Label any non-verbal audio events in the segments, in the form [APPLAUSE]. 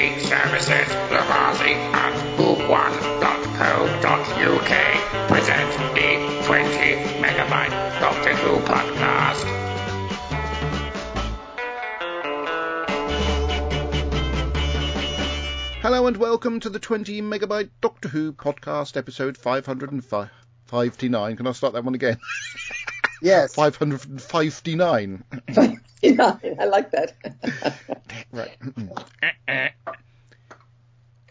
TV services, Lavazzi and Who1.co.uk present the 20 megabyte Doctor Who podcast. Hello and welcome to the 20 megabyte Doctor Who podcast, episode 559. Can I start that one again? Yes. [LAUGHS] 559. [LAUGHS] [LAUGHS] yeah, I like that. [LAUGHS] Right. [CLEARS THROAT]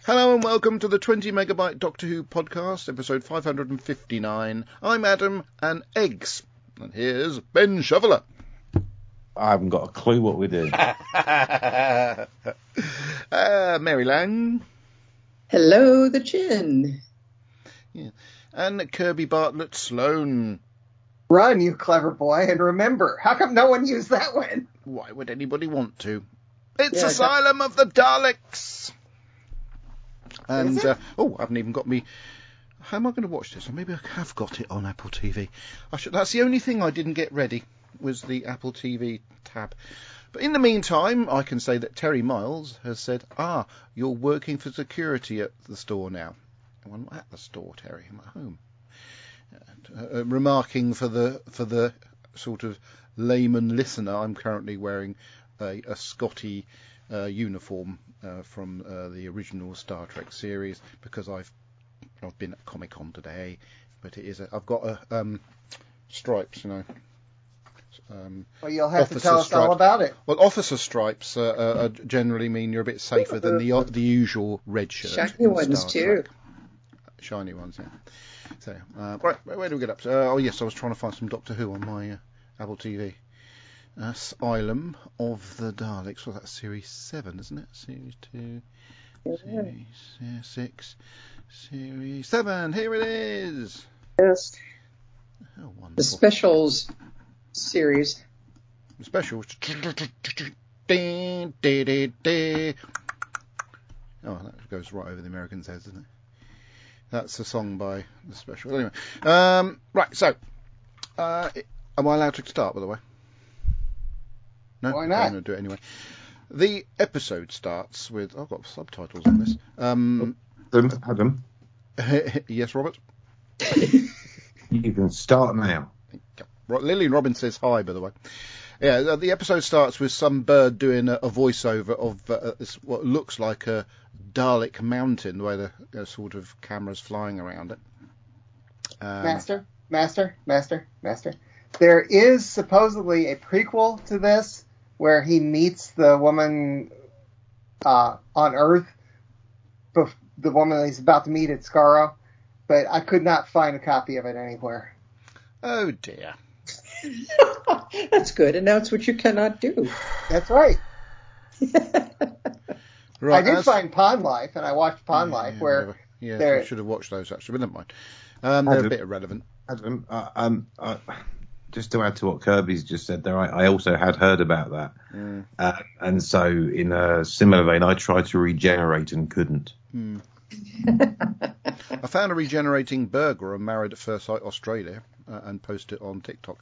Hello and welcome to the 20 megabyte Doctor Who podcast, episode 559. I'm Adam and Eggs. And here's Ben Shoveler. I haven't got a clue what we're doing. [LAUGHS] uh, Mary Lang. Hello, the chin. Yeah. And Kirby Bartlett Sloan. Run, you clever boy, and remember, how come no one used that one? Why would anybody want to? It's Yeah, Asylum of the Daleks. And uh, oh, I haven't even got me. How am I going to watch this? Or maybe I have got it on Apple TV. I should. That's the only thing I didn't get ready was the Apple TV tab. But in the meantime, I can say that Terry Miles has said, "Ah, you're working for security at the store now." I'm not at the store, Terry. I'm at home. And, uh, remarking for the for the sort of layman listener, I'm currently wearing a, a Scotty uh, uniform uh, from uh, the original Star Trek series because I've I've been at Comic Con today, but it is a, I've got a um, stripes, you know. Um, Well, you'll have to Officer tell us all stripes. about it. well, officer stripes uh, uh, uh, generally mean you're a bit safer than [LAUGHS] the the usual red shirt. Shiny in ones, too. Trek. Shiny ones, yeah. So, uh, right, where, do we get up to? Uh, oh, yes, I was trying to find some Doctor Who on my uh, Apple TV. Asylum of the Daleks. Well, that's series seven, isn't it? Series two, series yeah, six, series seven. Here it is. Yes. Oh, The specials series. special. Ding, dee, dee, dee. Oh, that goes right over the Americans' heads, doesn't it? That's a song by the special. Anyway, um, right. So, uh, am I allowed to start? By the way, no. Why not? I'm going to do it anyway. The episode starts with. I've got subtitles on this. Um, Adam, Adam, [LAUGHS] yes, Robert. [LAUGHS] you can start now. Right, Lillian Robbins says hi, by the way. Yeah, uh, the episode starts with some bird doing a, a voiceover of uh, this, what looks like a Dalek mountain, the way the uh, sort of camera's flying around it. Um, Master, master, master, master. There is supposedly a prequel to this where he meets the woman uh, on Earth, bef- the woman he's about to meet at Skaro, but I could not find a copy of it anywhere. Oh dear. [LAUGHS] That's good. Announce what you cannot do. That's right. [LAUGHS] Right, I did as- find Pond Life, and I watched Pond Yeah, Life, yeah, where whatever. yeah, there- I should have watched those actually, but never mind. Um, they're a bit irrelevant. Adam, uh, um, uh, just to add to what Kirby's just said there, I, I also had heard about that. Mm. Uh, and so, in a similar vein, I tried to regenerate and couldn't. [LAUGHS] I found a regenerating burger on Married at First Sight Australia uh, and posted it on TikTok.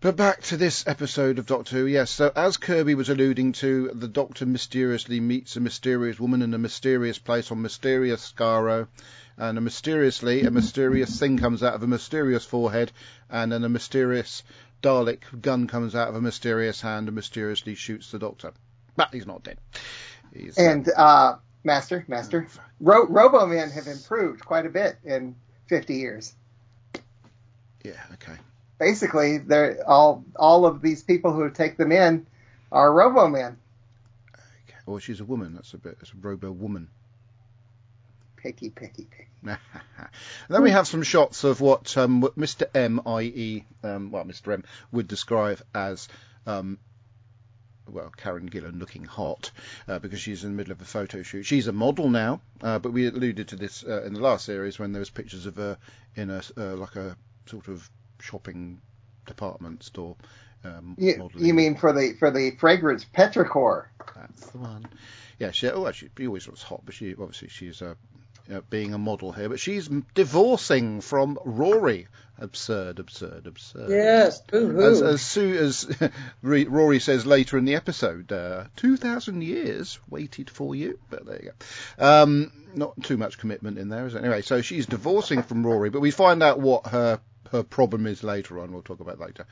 But back to this episode of Doctor Who. Yes, so as Kirby was alluding to, the Doctor mysteriously meets a mysterious woman in a mysterious place on mysterious Skaro, and a mysteriously a mysterious thing comes out of a mysterious forehead, and then a mysterious Dalek gun comes out of a mysterious hand and mysteriously shoots the Doctor. But he's not dead. He's, uh, and uh, Master, Master, Ro- Robomen have improved quite a bit in 50 years. yeah, okay. Basically, they're all all of these people who take them in are Robomen. Or she's a woman. That's a bit. It's a robo woman. Picky, picky, picky. [LAUGHS] then we have some shots of what um, Mr. M, i.e., um, well, Mr. M would describe as, um, well, Karen Gillan looking hot uh, because she's in the middle of a photo shoot. She's a model now, uh, but we alluded to this uh, in the last series when there was pictures of her in a uh, like a sort of shopping department store. Um, You, you mean for the for the fragrance Petrichor? That's the one. Yeah, she. Oh, actually, she always looks hot, but she obviously she's uh, uh, being a model here, but she's divorcing from Rory. Absurd, absurd, absurd. Yes. Boo-hoo. As, as soon as [LAUGHS] Rory says later in the episode, uh, 2,000 years waited for you. But there you go. Um, not too much commitment in there, is it? Anyway, so she's divorcing from Rory, but we find out what her her problem is later on. We'll talk about later.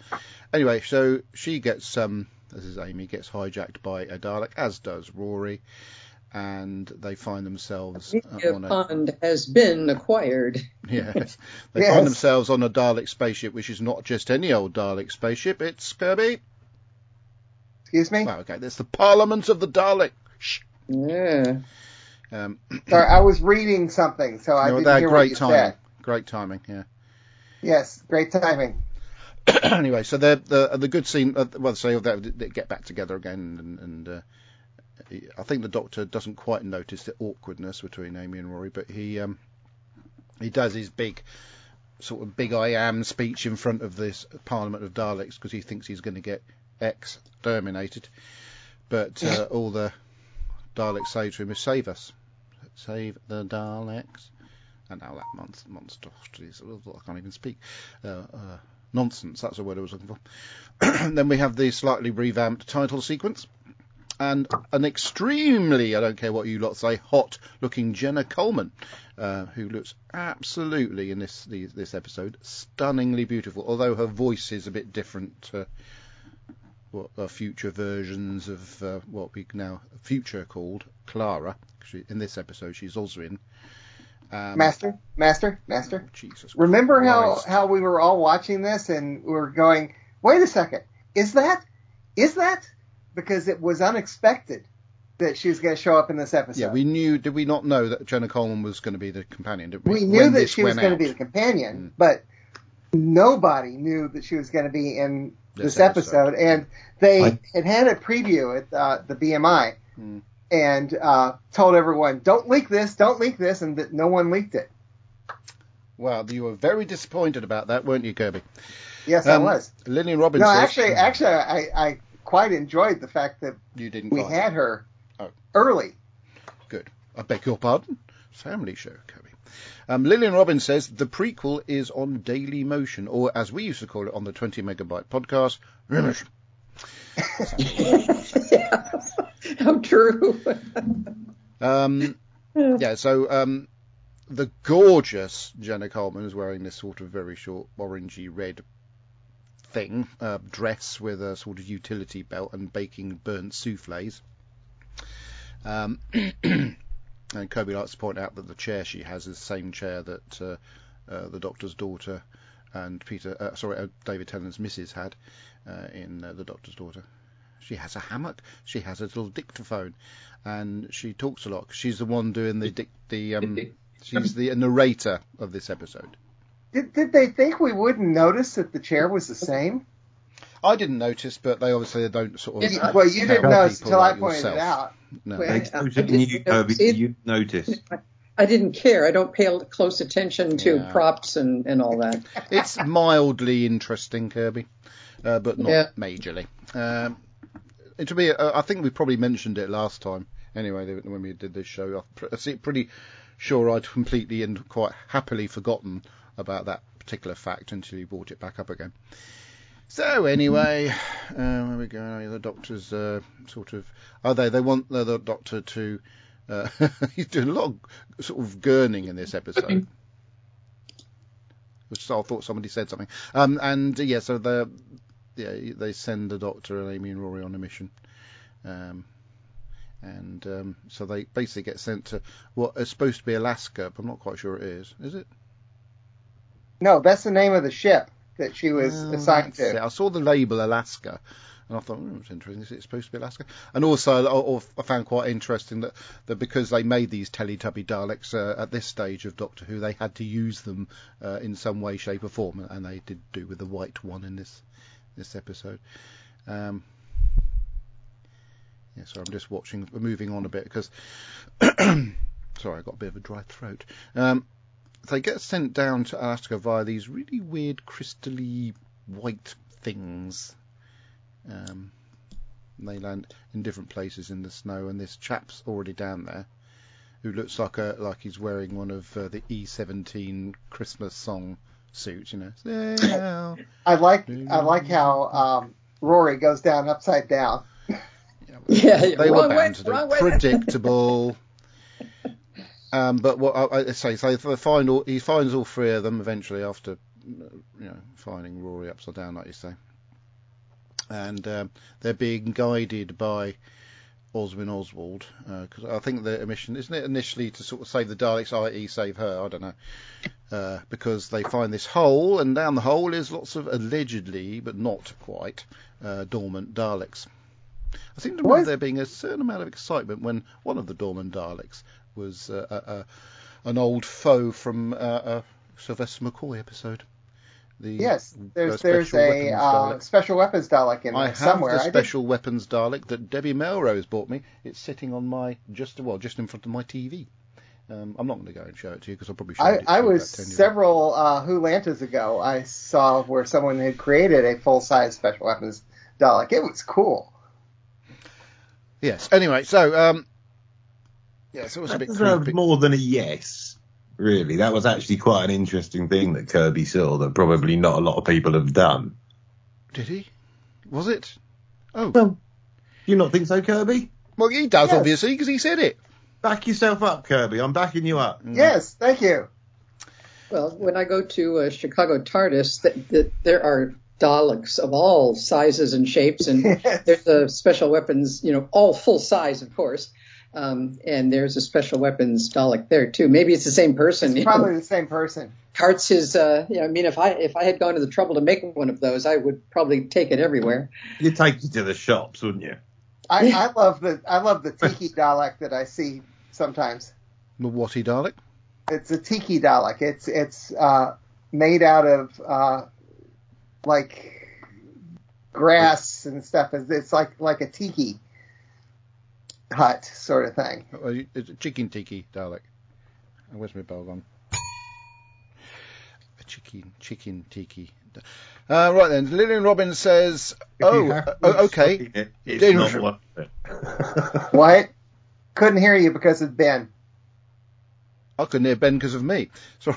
Anyway, so she gets, um, this is Amy, gets hijacked by a Dalek, as does Rory, and they find themselves uh, Media on a fund has been acquired. [LAUGHS] Yes. They Yes. find themselves on a Dalek spaceship, which is not just any old Dalek spaceship. It's Kirby. Excuse me. Well, okay, that's the Parliament of the Dalek. Shh. Yeah. Um, Sorry, I was reading something, so I no, didn't hear what great you timing. said. Great timing. Yeah. Yes, great timing. [CLEARS THROAT] anyway, so the the the good scene. Uh, well, so they, they get back together again, and, and uh, I think the Doctor doesn't quite notice the awkwardness between Amy and Rory, but he um he does his big sort of big I am speech in front of this Parliament of Daleks because he thinks he's going to get exterminated, but uh, [LAUGHS] all the Daleks say to him is save us, save the Daleks. And now that monster, monster, I can't even speak. Uh, uh, nonsense. That's the word I was looking for. [CLEARS THROAT] then we have the slightly revamped title sequence. And an extremely, I don't care what you lot say, hot looking Jenna Coleman, uh, who looks absolutely in this this episode stunningly beautiful. Although her voice is a bit different to what are future versions of uh, what we now future called Clara. In this episode, she's also in. Um, Master, master, master. Jesus. Remember how Christ. how we were all watching this and we were going, wait a second, is that is that because it was unexpected that she was going to show up in this episode. Yeah, we knew. Did we not know that Jenna Coleman was going to be the companion? Did we? we knew When that she was going to be the companion, Mm. but nobody knew that she was going to be in This this, episode. episode. And they I- had had a preview at uh, the BFI Mm. And uh, told everyone, "Don't leak this, don't leak this," and that no one leaked it. Well, you were very disappointed about that, weren't you, Kirby? Yes, Um, I was. Lillian Robinson. No, actually, actually, I, I quite enjoyed the fact that you didn't. we had her Oh. early. Good. I beg your pardon. Family show, Kirby. Um, Lillian Robbins says the prequel is on Daily Motion, or as we used to call it on the 20 megabyte podcast, Remission. Yeah. How true. Um, yeah, so um, the gorgeous Jenna Coleman is wearing this sort of very short orangey red thing, uh, dress with a sort of utility belt and baking burnt souffles. Um, [CLEARS THROAT] and Kirby likes to point out that the chair she has is the same chair that uh, uh, the Doctor's daughter and Peter, uh, sorry, uh, David Tennant's missus had uh, in uh, the Doctor's daughter. She has a hammock. She has a little dictaphone, and she talks a lot. She's the one doing the dic- the um. She's the narrator of this episode. Did, did they think we wouldn't notice that the chair was the same? I didn't notice, but they obviously don't sort of. Yeah, well, you didn't notice people until I pointed yourself. it out. No. Well, They I- chose I it in you, didn't You noticed. I didn't care. I don't pay close attention to Yeah. props and, and all that. It's mildly interesting, Kirby, uh, but not Yeah. majorly. Um, it to me, uh, I think we probably mentioned it last time. Anyway, when we did this show, I'm pr- I see- pretty sure I'd completely and quite happily forgotten about that particular fact until you brought it back up again. So anyway, uh, where we go? The doctor's uh, sort of. Oh, they they want the, the doctor to. Uh, [LAUGHS] he's doing a lot of sort of gurning in this episode. [LAUGHS] Which I thought somebody said something. Um, and uh, yeah, so the yeah they send the doctor and Amy and Rory on a mission. Um, and um, so they basically get sent to what is supposed to be Alaska, but I'm not quite sure it is. Is it? No, that's the name of the ship that she was Oh, assigned that's it. to. I saw the label Alaska, and I thought, oh, it's interesting. Is it supposed to be Alaska? And also, I, I found quite interesting that, that because they made these Teletubby Daleks uh, at this stage of Doctor Who, they had to use them uh, in some way, shape, or form, and they did do with the white one in this this episode. Um, yeah, so I'm just watching, moving on a bit because, [COUGHS] sorry, I got a bit of a dry throat. Um, they get sent down to Alaska via these really weird crystally white things. Um, they land in different places in the snow, and this chap's already down there, who looks like a like he's wearing one of uh, the E17 Christmas song suits. You know. [LAUGHS] Say. I like I like how um, Rory goes down upside down. Yeah, they wrong were way, bound to do it. predictable. [LAUGHS] um, but what I, I say, so they find all, he finds all three of them eventually after, you know, finding Rory upside down, like you say, and um, they're being guided by Oswin Oswald because I think the mission isn't it initially to sort of save the Daleks, i.e., save her. I don't know. Uh, because they find this hole, and down the hole is lots of allegedly, but not quite, uh, dormant Daleks. I seem to remember there being a certain amount of excitement when one of the dormant Daleks was uh, uh, uh, an old foe from uh, a Sylvester McCoy episode. The Yes, there's uh, there's a uh, special weapons Dalek in I there have somewhere. the I did- special weapons Dalek that Debbie Melrose bought me. It's sitting on my just well, just in front of my TV. Um, I'm not going to go and show it to you because I'll probably show I, it to I you was about 10 several uh, WhoLantas ago. I saw where someone had created a full size special weapons Dalek. It was cool. Yes. Anyway, so um, yes, it was a bit creepy. more than a yes. Really, that was actually quite an interesting thing that Kirby saw that probably not a lot of people have done. Did he? Was it? Oh, Well, do you not think so, Kirby? well, he does Yes. obviously because he said it. Back yourself up, Kirby. I'm backing you up. Yes, thank you. Well, when I go to uh, Chicago TARDIS, th- th- there are Daleks of all sizes and shapes, and Yes. [LAUGHS] there's a special weapons, you know, all full size, of course. Um, and there's a special weapons Dalek there too. Maybe it's the same person. you know. Probably the same person. Carts his. Uh, you know, I mean, if I if I had gone to the trouble to make one of those, I would probably take it everywhere. You'd take it to the shops, wouldn't you? I, I love the I love the tiki Dalek that I see sometimes. The Watty Dalek. It's a tiki Dalek. It's it's uh, made out of uh, like grass and stuff. It's, it's like like a tiki hut sort of thing. It's a chicken tiki Dalek. Where's my bell gone? A chicken, chicken tiki. Uh, right then, Lillian Robbins says, If "Oh, uh, okay." study it, it's Dangerous. not worth it. [LAUGHS] [LAUGHS] What? Couldn't hear you because of Ben. I couldn't hear Ben because of me. Sorry.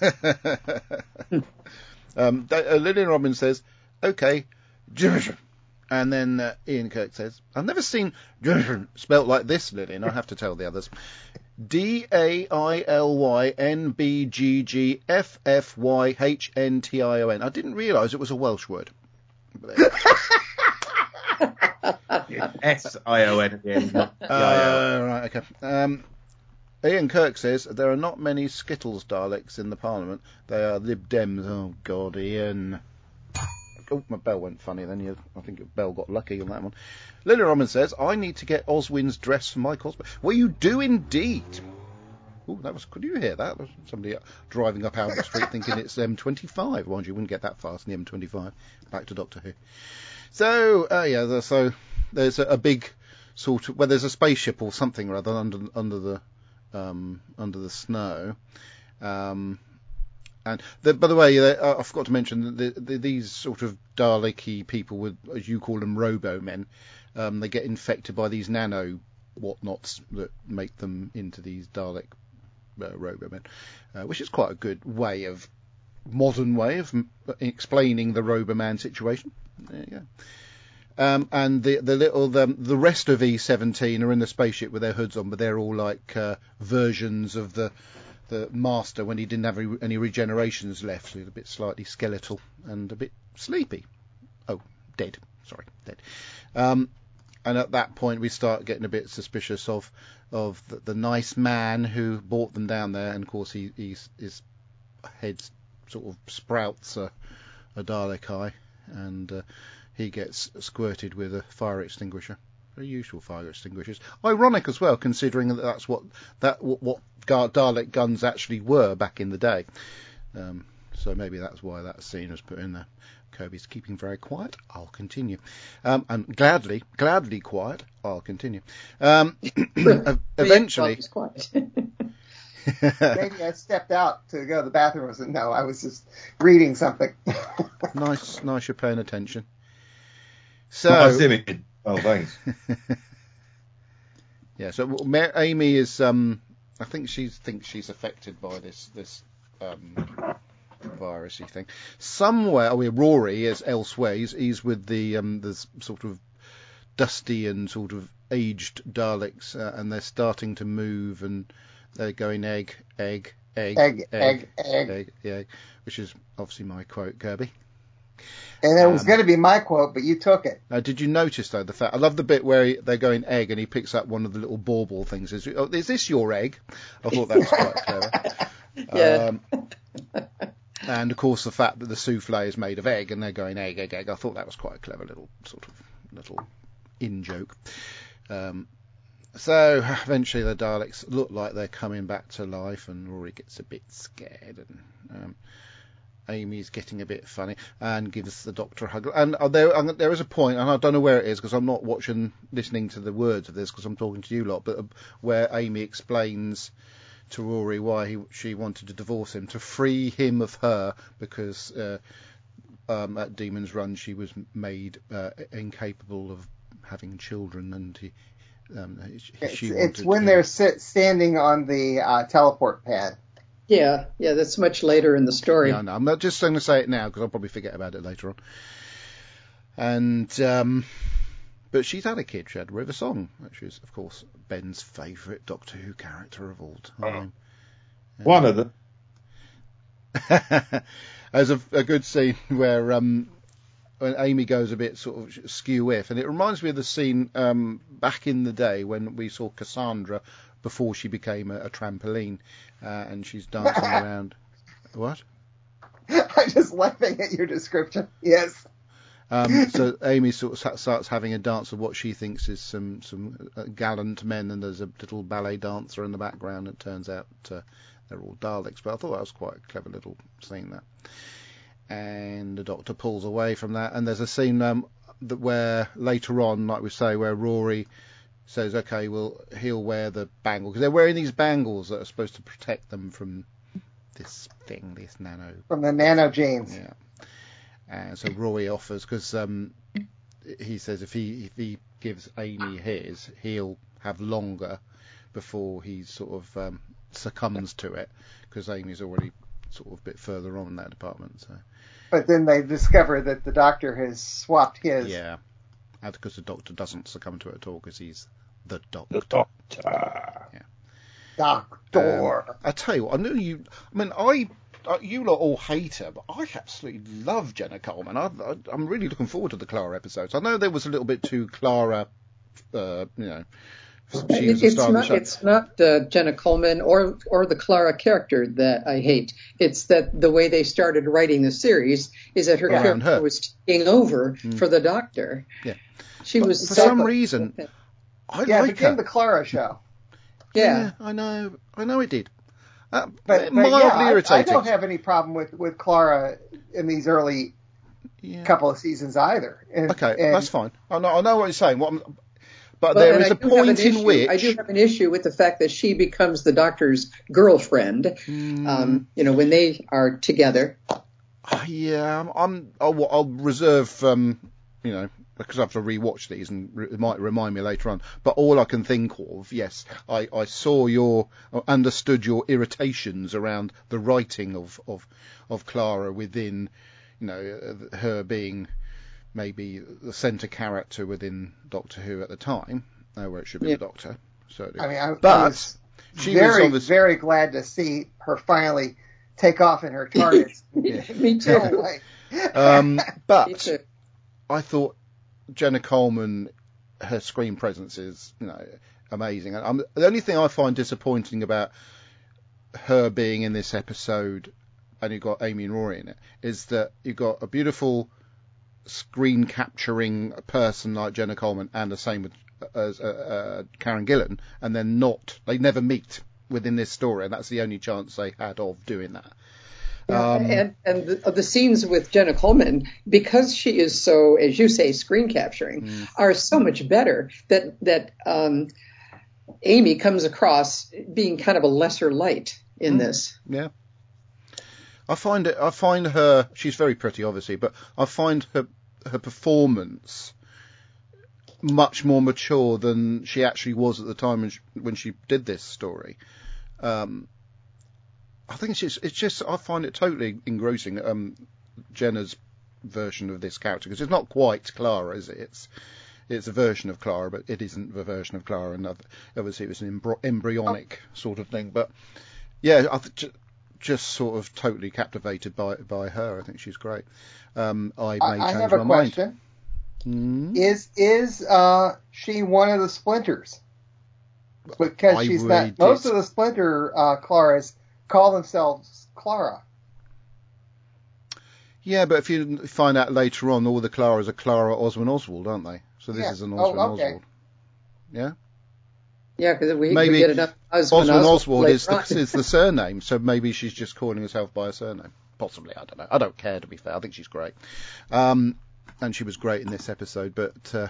[LAUGHS] um, uh, Lillian Robbins says, okay. And then uh, Ian Kirk says, I've never seen [LAUGHS] spelt like this, Lillian. I have to tell the others. D A I L Y N B G G F F Y H N T I O N. I didn't realise it was a Welsh word. S I O N at the end, not [LAUGHS] the I O. Uh, right, okay. Um, Ian Kirk says there are not many Skittles Daleks in the Parliament. They are Lib Dems. Oh God, Ian. Oh, my bell went funny then. You, I think your bell got lucky on that one. Lily Roman says, I need to get Oswin's dress for my cosplay. Well, you do indeed. Oh, that was. Could you hear that? Somebody driving up Albert Street thinking it's M25. Mind you, wouldn't get that fast in the M25. Back to Doctor Who. So, uh, yeah, so there's a, a big sort of well, there's a spaceship or something or other under under the um, under the snow. Um, and the, by the way, uh, I forgot to mention that the, the, these sort of Daleki people, with as you call them, Robo men, um, they get infected by these nano whatnots that make them into these Dalek uh, Robo men, uh, which is quite a good way of modern way of m- explaining the robo man situation. There you go. Um, and the the little the, the rest of E17 are in the spaceship with their hoods on, but they're all like uh, versions of the the master when he didn't have any, regenerations left. So he's a bit slightly skeletal and a bit sleepy. Oh, dead. Sorry, dead. Um, and at that point, we start getting a bit suspicious of of the, the nice man who brought them down there, and of course, he he's, his head sort of sprouts a, a Dalek eye, and uh, he gets squirted with a fire extinguisher. Very usual fire extinguishers. Ironic as well, considering that that's what that what, what Dalek guns actually were back in the day. Um, so maybe that's why that scene was put in there. Kirby's keeping very quiet. I'll continue. Um, and gladly, gladly quiet. I'll continue. Um, [CLEARS THROAT] [COUGHS] eventually, It's quiet. [LAUGHS] Maybe I stepped out to go to the bathroom. I said, no, I was just reading something. [LAUGHS] nice, nice. You're paying attention. Nice So, image. Oh, thanks. [LAUGHS] yeah. So Ma- Amy is um, I think she thinks she's affected by this this um, virusy thing. Somewhere, oh, yeah, Rory is elsewhere. He's, he's with the um, the sort of dusty and sort of aged Daleks, uh, and they're starting to move, and they're going egg, egg, egg, Egg, egg, egg. egg, egg, which is obviously my quote, Kirby. And it was Um, going to be my quote, but you took it. Now, did you notice though the fact? I love the bit where he, they're going egg, and he picks up one of the little bauble things. Is, oh, is this your egg? I thought that was quite [LAUGHS] clever. Yeah. Um, and of course, the fact that the souffle is made of egg, and they're going egg, egg, egg. I thought that was quite a clever little sort of little in joke. Um, so eventually, the Daleks look like they're coming back to life, and Rory gets a bit scared, and um, Amy's getting a bit funny, and gives the Doctor a hug. And uh, there, and there is a point, and I don't know where it is because I'm not watching, listening to the words of this because I'm talking to you lot, but uh, where Amy explains to Rory why he, she wanted to divorce him to free him of her because uh, um, at Demon's Run she was made uh, incapable of having children and he, um, she It's, it's when they're sit, standing on the uh, teleport pad. Yeah, yeah, that's much later in the story. Yeah, I know. I'm not just going to say it now because I'll probably forget about it later on. And um, but she's had a kid. She had River Song, which is of course Ben's favourite Doctor Who character of all time. One of them. [LAUGHS] There's a, a good scene where um, when Amy goes a bit sort of skew if, and it reminds me of the scene um, back in the day when we saw Cassandra before she became a, a trampoline, uh, and she's dancing [LAUGHS] around. What? [LAUGHS] I'm just laughing at your description. Yes. Um, [LAUGHS] so Amy sort of starts having a dance of what she thinks is some some uh, gallant men, and there's a little ballet dancer in the background. It turns out uh, they're all Daleks, but I thought that was quite a clever little scene. That, and the Doctor pulls away from that, and there's a scene um, that where later on, like we say, where Rory says, "Okay, well he'll wear the bangle because they're wearing these bangles that are supposed to protect them from this thing, this nano From the nanogenes. yeah. And so Roy offers because um, he says if he if he gives Amy his, he'll have longer before he sort of um, succumbs to it because Amy's already sort of a bit further on in that department. So But then they discover that the doctor has swapped his. yeah, because the Doctor doesn't succumb to it at all because he's the Doctor. The Doctor. Doctor. I tell you what, I knew you. I mean, I. uh, You lot all hate her, but I absolutely love Jenna Coleman. I, I, I'm really looking forward to the Clara episodes. I know there was a little bit too Clara, uh, you know, she It- it's star the not it's not uh, Jenna Coleman or or the Clara character that I hate. It's that the way they started writing the series is that her Around character her. Was taking over for the Doctor. Yeah. she But was for some reason, I yeah, it became her. the Clara show. yeah. I know, I know it did. Uh, But, but mildly yeah, I, I don't have any problem with, with Clara in these early Yeah. couple of seasons either. And, Okay, and that's fine. I know, I know what you're saying. What I'm, but Well, there is I a do have an point in issue- which I do have an issue with the fact that she becomes the Doctor's girlfriend. Hmm. Um, you know, when they are together. Yeah, I'm, I'm I'll, I'll reserve, um, you know, because I have to rewatch these and it might remind me later on. But all I can think of, yes, I, I saw your, uh, understood your irritations around the writing of, of, of Clara within, you know, uh, her being maybe the centre character within Doctor Who at the time, uh, where it should be Yeah. the Doctor. So, I mean, I, I but was she was very, obviously very glad to see her finally take off in her TARDIS. [LAUGHS] Me too. [LAUGHS] Um, but [LAUGHS] too. I thought Jenna Coleman, her screen presence is, you know, amazing. And I'm, the only thing I find disappointing about her being in this episode, and you've got Amy and Rory in it, is that you've got a beautiful screen capturing person like Jenna Coleman, and the same with as uh, uh, Karen Gillan, and they're not they never meet within this story, and that's the only chance they had of doing that. Um, and and the, the scenes with Jenna Coleman, because she is so, as you say, screen capturing, Mm. are so much better that that um, Amy comes across being kind of a lesser light Mm. in this. Yeah. I find it. I find her. She's very pretty, obviously, but I find her her performance much more mature than she actually was at the time when she, when she did this story. Um, I think it's just, it's just I find it totally engrossing. Um, Jenna's version of this character because it's not quite Clara, is it? It's it's a version of Clara, but it isn't the version of Clara. And obviously, it was an embry- embryonic sort of thing. But yeah, I th- just sort of totally captivated by by her. I think she's great. Um, I may I, I change have my a mind. question. Hmm? Is is uh, she one of the splinters? Because I she's really not. Most of the splinter uh, Claras call themselves Clara. Yeah, but if you find out later on, all the Claras are Clara Oswald Oswald, aren't they? So this Yeah. is an oh, okay. Oswald. Yeah. Yeah, because we, Maybe we get enough Oswald, Oswald Oswald is the, is the surname, so maybe she's just calling herself by a surname. Possibly, I don't know. I don't care to be fair. I think she's great, um, and she was great in this episode. But uh,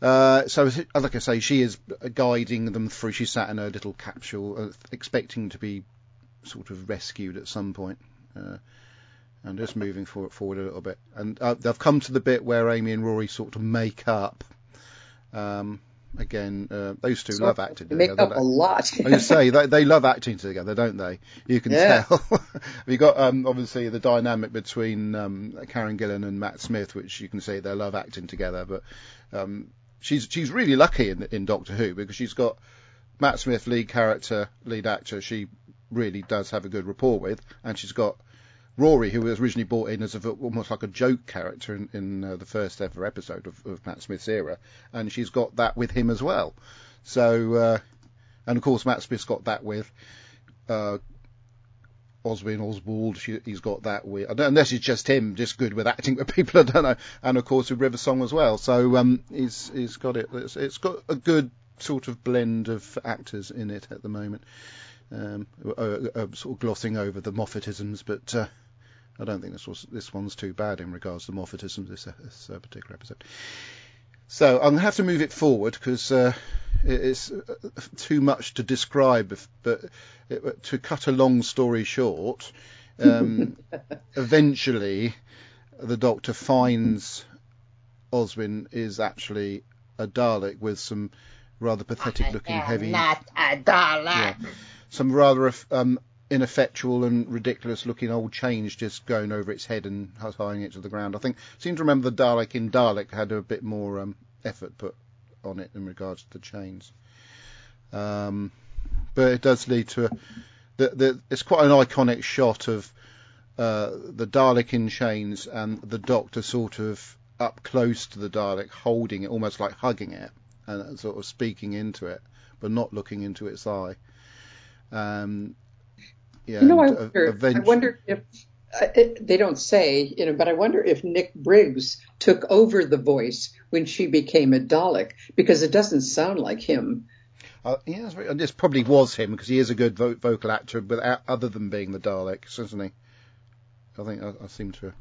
uh, so, like I say, she is guiding them through. She sat in her little capsule, uh, expecting to be sort of rescued at some point. Uh, and just moving forward, forward a little bit. And uh, they've come to the bit where Amy and Rory sort of make up. Um, again, uh, those two So love acting they together. make up a lot. I say they, they love acting together, don't they? You can Yeah. tell. [LAUGHS] we got um, obviously the dynamic between um, Karen Gillan and Matt Smith, which you can see they love acting together. But um, she's she's really lucky in in Doctor Who because she's got Matt Smith, lead character, lead actor. She really does have a good rapport with, and she's got Rory, who was originally brought in as a, almost like a joke character in, in uh, the first ever episode of, of Matt Smith's era, and she's got that with him as well. So, uh, and of course, Matt Smith's got that with uh, Oswin Oswald. She, he's got that with, unless it's just him, just good with acting [LAUGHS] with people. I don't know. And of course with River Song as well. So um, he's he's got it. It's, it's got a good sort of blend of actors in it at the moment. Um, uh, uh, sort of glossing over the Moffatisms, but uh, I don't think this was this one's too bad in regards to Moffatisms. This, this uh, particular episode. So I'm gonna have to move it forward because uh, it- it's uh, too much to describe. If, but it, to cut a long story short, um, [LAUGHS] eventually the Doctor finds Oswin is actually a Dalek with some rather pathetic looking heavy Not a dollar. yeah. some rather um, ineffectual and ridiculous looking old chains just going over its head and tying it to the ground. I think I seem to remember the Dalek in Dalek had a bit more um, effort put on it in regards to the chains. Um, but it does lead to a, the, the, it's quite an iconic shot of uh, the Dalek in chains and the Doctor sort of up close to the Dalek, holding it, almost like hugging it, and sort of speaking into it, but not looking into its eye. Um, yeah, You know, I and, uh, wonder, I wonder if uh, they don't say, you know, but I wonder if Nick Briggs took over the voice when she became a Dalek because it doesn't sound like him. Uh, yeah, and this probably was him because he is a good vo- vocal actor, without other than being the Dalek, isn't he? I think I, I seem to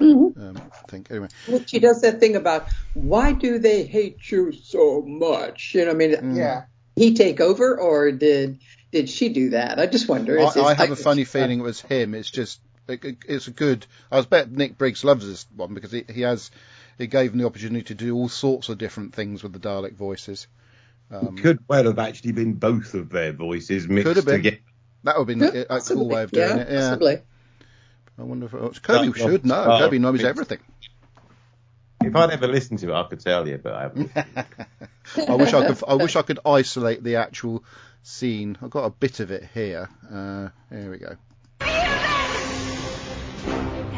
um, think anyway. Well, she does that thing about why do they hate you so much? You know, I mean, Mm. Yeah. he take over or did did she do that? I just wonder. It's- I, I it's- have a funny feeling it was him. It's just it, it- it's a good. I bet Nick Briggs loves this one because he, he has. It gave him the opportunity to do all sorts of different things with the Dalek voices. Um, Could well have actually been both of their voices mixed Could have been. together. that would have been Yeah, a, a cool way of doing yeah, it. Yeah. Possibly. I wonder if it, Kirby That should know. oh, Kirby knows everything. If I'd ever listened to it, I could tell you, but I [LAUGHS] haven't. I wish I could. I wish I could isolate the actual scene. I've got a bit of it here. Uh, here we go.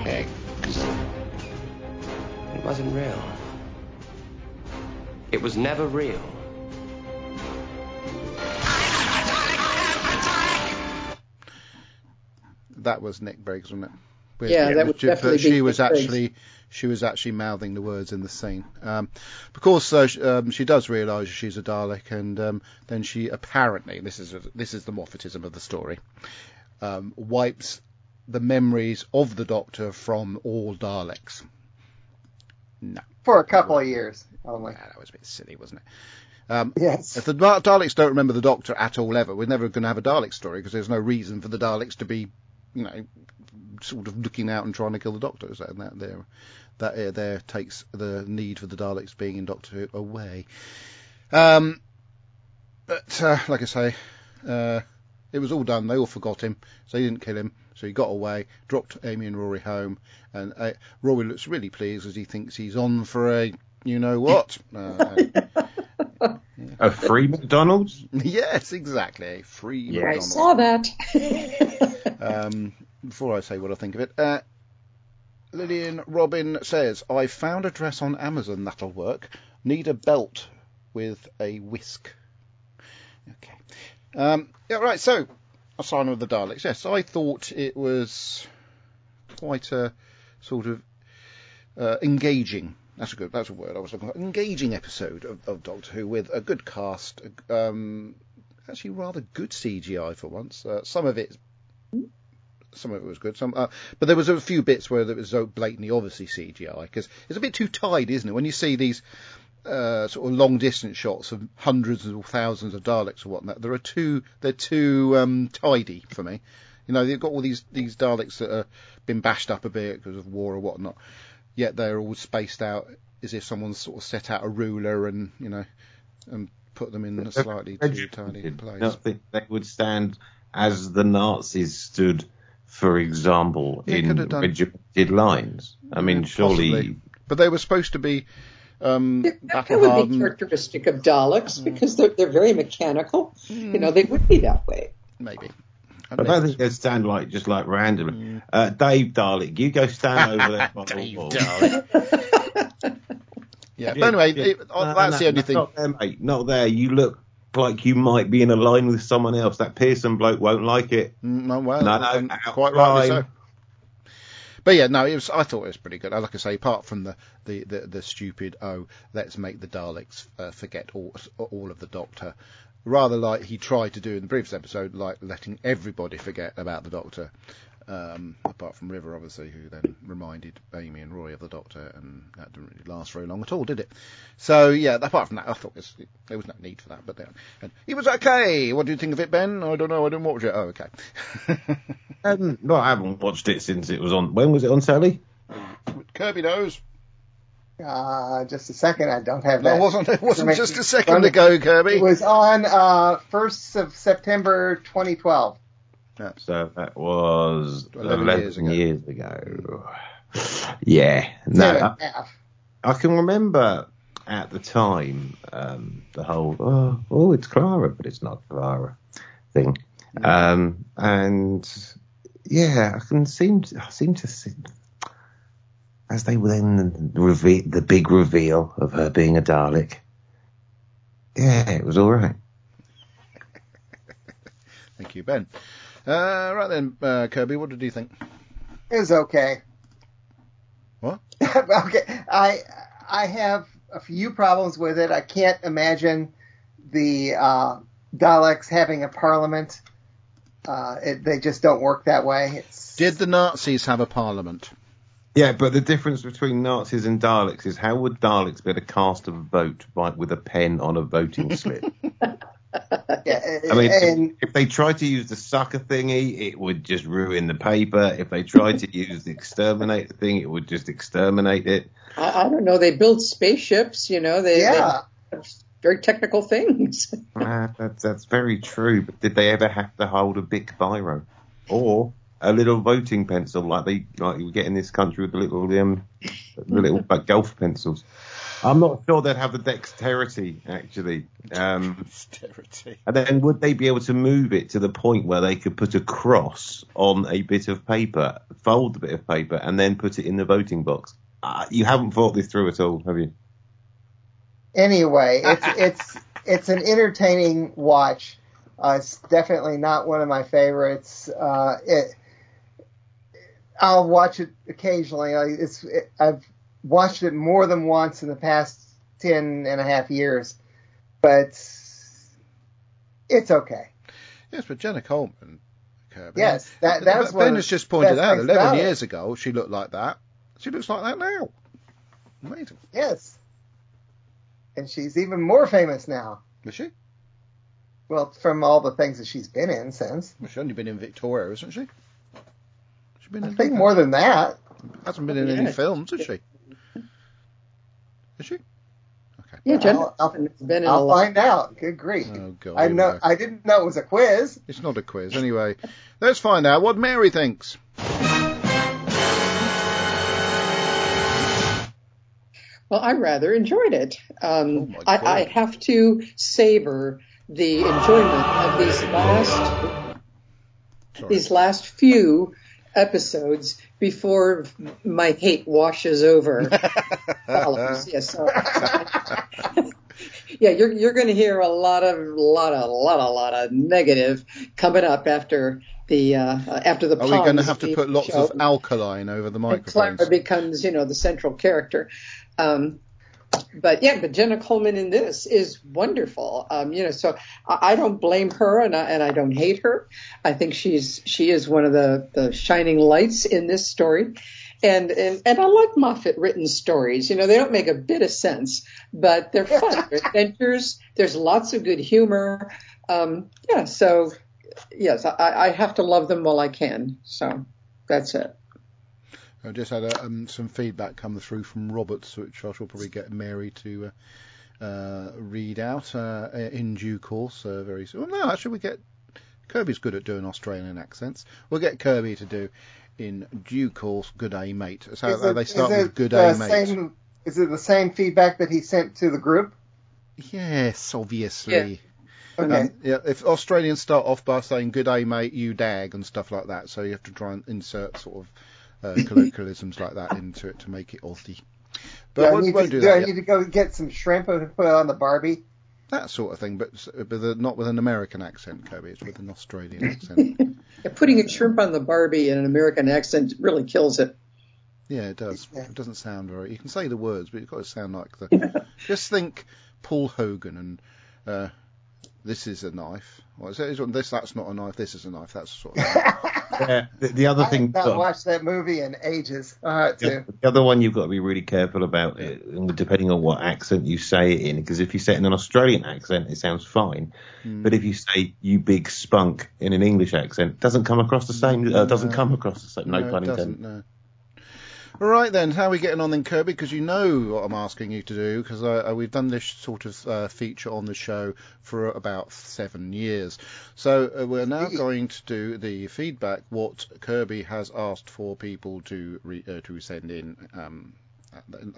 Eggs. It wasn't real. It was never real. That was Nick Briggs, wasn't it? With- Yeah, that would Ju- definitely but she be was actually she was actually mouthing the words in the scene. Um, of course, uh, um, she does realise she's a Dalek, and um, then she apparently this is a, this is the Moffatism of the story. Um, wipes the memories of the Doctor from all Daleks. No, For a couple of years only. nah, that was a bit silly, wasn't it? Um, Yes. if the Daleks don't remember the Doctor at all ever, we're never going to have a Dalek story because there's no reason for the Daleks to be, you know, sort of looking out and trying to kill the Doctor. So that there, that uh, there takes the need for the Daleks being in Doctor Who away. Um, but uh, like I say, uh, It was all done. They all forgot him, so he didn't kill him. So he got away, dropped Amy and Rory home, and uh, Rory looks really pleased as he thinks he's on for a you know what. [LAUGHS] Uh, A free McDonald's? [LAUGHS] yes, exactly. Free McDonald's I saw that. [LAUGHS] Um, before I say what I think of it, uh, Lillian Robin says, I found a dress on Amazon that'll work. Need a belt with a whisk. Okay. Um, yeah, right, so, Asylum of the Daleks. Yes, I thought it was quite a sort of uh, engaging. That's a good. That's a word I was looking for. Engaging episode of, of Doctor Who with a good cast. Um, actually, rather good CGI for once. Uh, some of it some of it was good. Some, uh, but there was a few bits where it was so blatantly, obviously CGI because it's a bit too tight, isn't it? When you see these uh, sort of long distance shots of hundreds or thousands of Daleks or whatnot, there are too they're too um, tidy for me. You know, they've got all these these Daleks that have been bashed up a bit because of war or whatnot, yet they're all spaced out as if someone's sort of set out a ruler and you know and put them in a slightly too tidy place. I think they would stand as the Nazis stood, for example, They in could have done- regimented lines. I mean, surely. Possibly. But they were supposed to be um, that battle would be characteristic of Daleks because they're, they're very mechanical. You know, they would be that way. Maybe. I I don't don't think they'd stand like just like randomly. Mm. Uh, Dave Dalek, you go stand [LAUGHS] over there by the wall. Yeah, Yeah, but anyway, yeah. it, uh, No, that's no, the only no, thing. Not there, mate. Not there. You look like you might be in a line with someone else. That Pearson bloke won't like it. Mm, No, well, No, no, quite rightly so. But yeah, no, it was. I thought it was pretty good. Like I say, apart from the the, the, the stupid, oh, let's make the Daleks uh, forget all all of the Doctor, rather like he tried to do in the previous episode, like letting everybody forget about the Doctor. Um, apart from River, obviously, who then reminded Amy and Roy of the Doctor, and that didn't really last very long at all, did it? So yeah, apart from that, I thought it was, there was no need for that. But then, and it was okay. What do you think of it, Ben? I don't know. I didn't watch it. Oh, okay. [LAUGHS] Um, no, I haven't watched it since it was on. When was it on Sally? Kirby knows. Uh, just a second, I don't have No, that. it wasn't. It wasn't just a second ago, Kirby. It was on uh, 1st of September 2012. So that was 11 11, years years, ago. ago. Yeah. No, I. I can remember at the time um, the whole oh, oh it's Clara but it's not Clara thing, um, and yeah, I can seem to, I seem to see as they were then reveal the big reveal of her being a Dalek. Yeah, it was all right. [LAUGHS] Thank you, Ben. Uh, right then, uh, Kirby, what did you think? It was okay. What? [LAUGHS] okay, I I have a few problems with it. I can't imagine the uh, Daleks having a parliament. Uh, it, they just don't work that way. It's, Did the Nazis have a parliament? Yeah, but the difference between Nazis and Daleks is how would Daleks be able to cast a vote by, with a pen on a voting slip? [LAUGHS] [LAUGHS] yeah, I mean, and if they tried to use the sucker thingy, it would just ruin the paper. If they tried to use the exterminate thing, it would just exterminate it. I, I don't know. They build spaceships. You know, they, yeah, they very technical things. [LAUGHS] Ah, that's, that's very true. But did they ever have to hold a big biro or a little voting pencil like they like you get in this country with the little um the little like [LAUGHS] golf pencils? I'm not sure they'd have the dexterity actually. Um, Austerity. And then would they be able to move it to the point where they could put a cross on a bit of paper, fold the bit of paper, and then put it in the voting box? Uh, you haven't thought this through at all, have you? anyway, it's it's it's an entertaining watch. Uh, it's definitely not one of my favorites. Uh, it, I'll watch it occasionally. It's it, I've watched it more than once in the past ten and a half years, but it's okay. Yes, but Jenna Coleman, Kirby. Yes, that that's Ben has just pointed out. Eleven about it. years ago, she looked like that. She looks like that now. Amazing. Yes, and she's even more famous now. Was she? Well, from all the things that she's been in since. Well, she's only been in Victoria, hasn't she? She's been I in think more than that. Hasn't been in Yeah. any films, has she? Is she? Okay. Yeah, Jenna I'll- I'll- has been in a I'll find out. Good grief. Oh god. I know. go. I didn't know it was a quiz. It's not a quiz. Anyway, let's find out what Mary thinks. Well, I rather enjoyed it. Oh Um, my I, I have to savor the enjoyment of these last Sorry. these last few episodes before my hate washes over. [LAUGHS] Yeah, so, yeah, you're you're going to hear a lot of lot of lot of lot of negative coming up after the uh, after the. Are we going to have to put lots show. of alkaline over the microphone? Clara becomes, you know, the central character. Um, but yeah, but Jenna Coleman in this is wonderful. Um, you know, so I, I don't blame her and I, and I don't hate her. I think she's she is one of the the shining lights in this story. And, and and I like Moffat written stories. You know, they don't make a bit of sense, but they're fun. They're [LAUGHS] adventures. There's lots of good humor. Um, yeah, so yes, I, I have to love them while I can. So that's it. I just had uh um, some feedback come through from Roberts, which I shall probably get Mary to uh, uh, read out uh, in due course uh, very soon. Well, no, actually, we get Kirby's good at doing Australian accents. We'll get Kirby to do in due course. Good day, mate. So Is uh, it- they start with it good the day, mate. Same, is it the same feedback that he sent to the group? Yes, obviously. Okay. Um, yeah, if Australians start off by saying "Good day, mate," you dag and stuff like that, so you have to try and insert sort of uh, colloquialisms like that into it to make it Aussie. But do I, we'll, need we'll to, do do that. I need to go get some shrimp and put it on the Barbie? That sort of thing, but, s- but not with an American accent, Kobe. It's with an Australian [LAUGHS] accent. Yeah, putting a shrimp on the Barbie in an American accent really kills it. Yeah, it does. Yeah. It doesn't sound very. You can say the words, but you've got to sound like the. [LAUGHS] just think Paul Hogan and uh, this is a knife. Well, is it- this that's not a knife. This is a knife. That's sort of. [LAUGHS] Yeah. The, the other I thing, have not watched that movie in ages. I had to. The other one you've got to be really careful about, uh, depending on what accent you say it in, because if you say it in an Australian accent, it sounds fine. But if you say "you big spunk" in an English accent, it doesn't come across the same. Uh, doesn't come across the same. No, it pun intended. No. All right then, how are we getting on then, Kirby? Because you know what I'm asking you to do. Because uh, we've done this sort of uh, feature on the show for about seven years. So uh, we're now going to do the feedback. What Kirby has asked for people to re- uh, to send in. Um,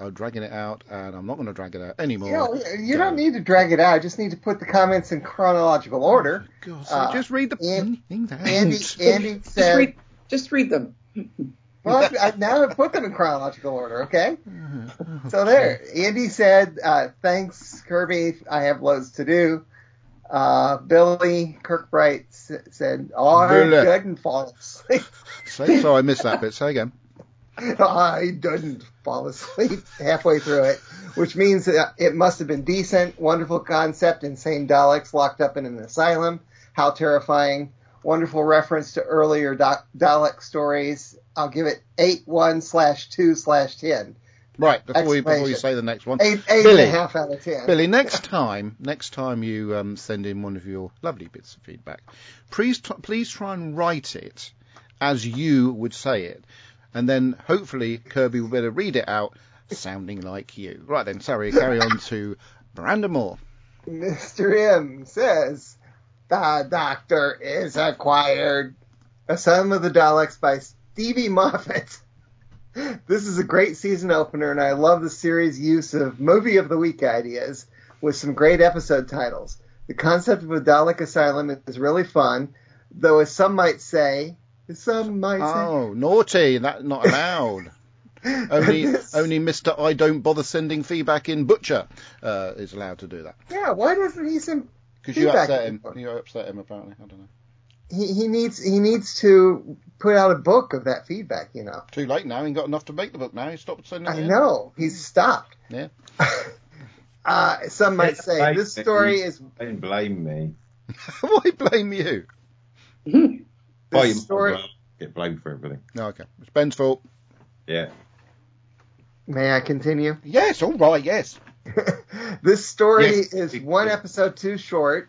I'm dragging it out, and I'm not going to drag it out anymore. You, know, you don't need to drag it out. I just need to put the comments in chronological order. God, so Uh, just read the An- things out. Andy, Andy Just read, just read them. Well, I've, I've now I've put them in chronological order, okay? So there, Andy said, uh, thanks, Kirby. I have loads to do. Uh, Billy Kirkbright s- said, I Billy. didn't fall asleep. Say, so I missed that bit. Say again. [LAUGHS] I didn't fall asleep halfway through it, which means that it must have been decent, wonderful concept, insane Daleks locked up in an asylum. How terrifying. Wonderful reference to earlier Do- Dalek stories. I'll give it 8 1 slash 2 slash 10. Right before you before you say the next one. 8, eight and Billy. a half out of 10. Billy, next [LAUGHS] time, next time you um, send in one of your lovely bits of feedback, please t- please try and write it as you would say it, and then hopefully Kirby will be able to read it out sounding like you. Right then, sorry, carry on to Brandon Moore. Mr. M says, The Doctor is acquired. Asylum of the Daleks by Stevie Moffat. This is a great season opener, and I love the series' use of movie of the week ideas with some great episode titles. The concept of a Dalek asylum is really fun, though, as some might say, some might say. Oh, naughty! That not allowed. [LAUGHS] Only this- only Mister I don't bother sending feedback in Butcher uh, is allowed to do that yeah. Why doesn't he send? because you upset him. You upset him apparently. I don't know. He, he needs he needs to put out a book of that feedback. You know. Too late now. He ain't got enough to make the book now. He stopped sending. it I in. know he's stopped. Yeah. [LAUGHS] Uh, some might say this story is Don't blame me. [LAUGHS] Why blame you? Well, [LAUGHS] you this might story. get blamed for everything. No, okay. It's Ben's fault. Yeah. May I continue? Yes, all right, yes. this story Yes. is one episode too short.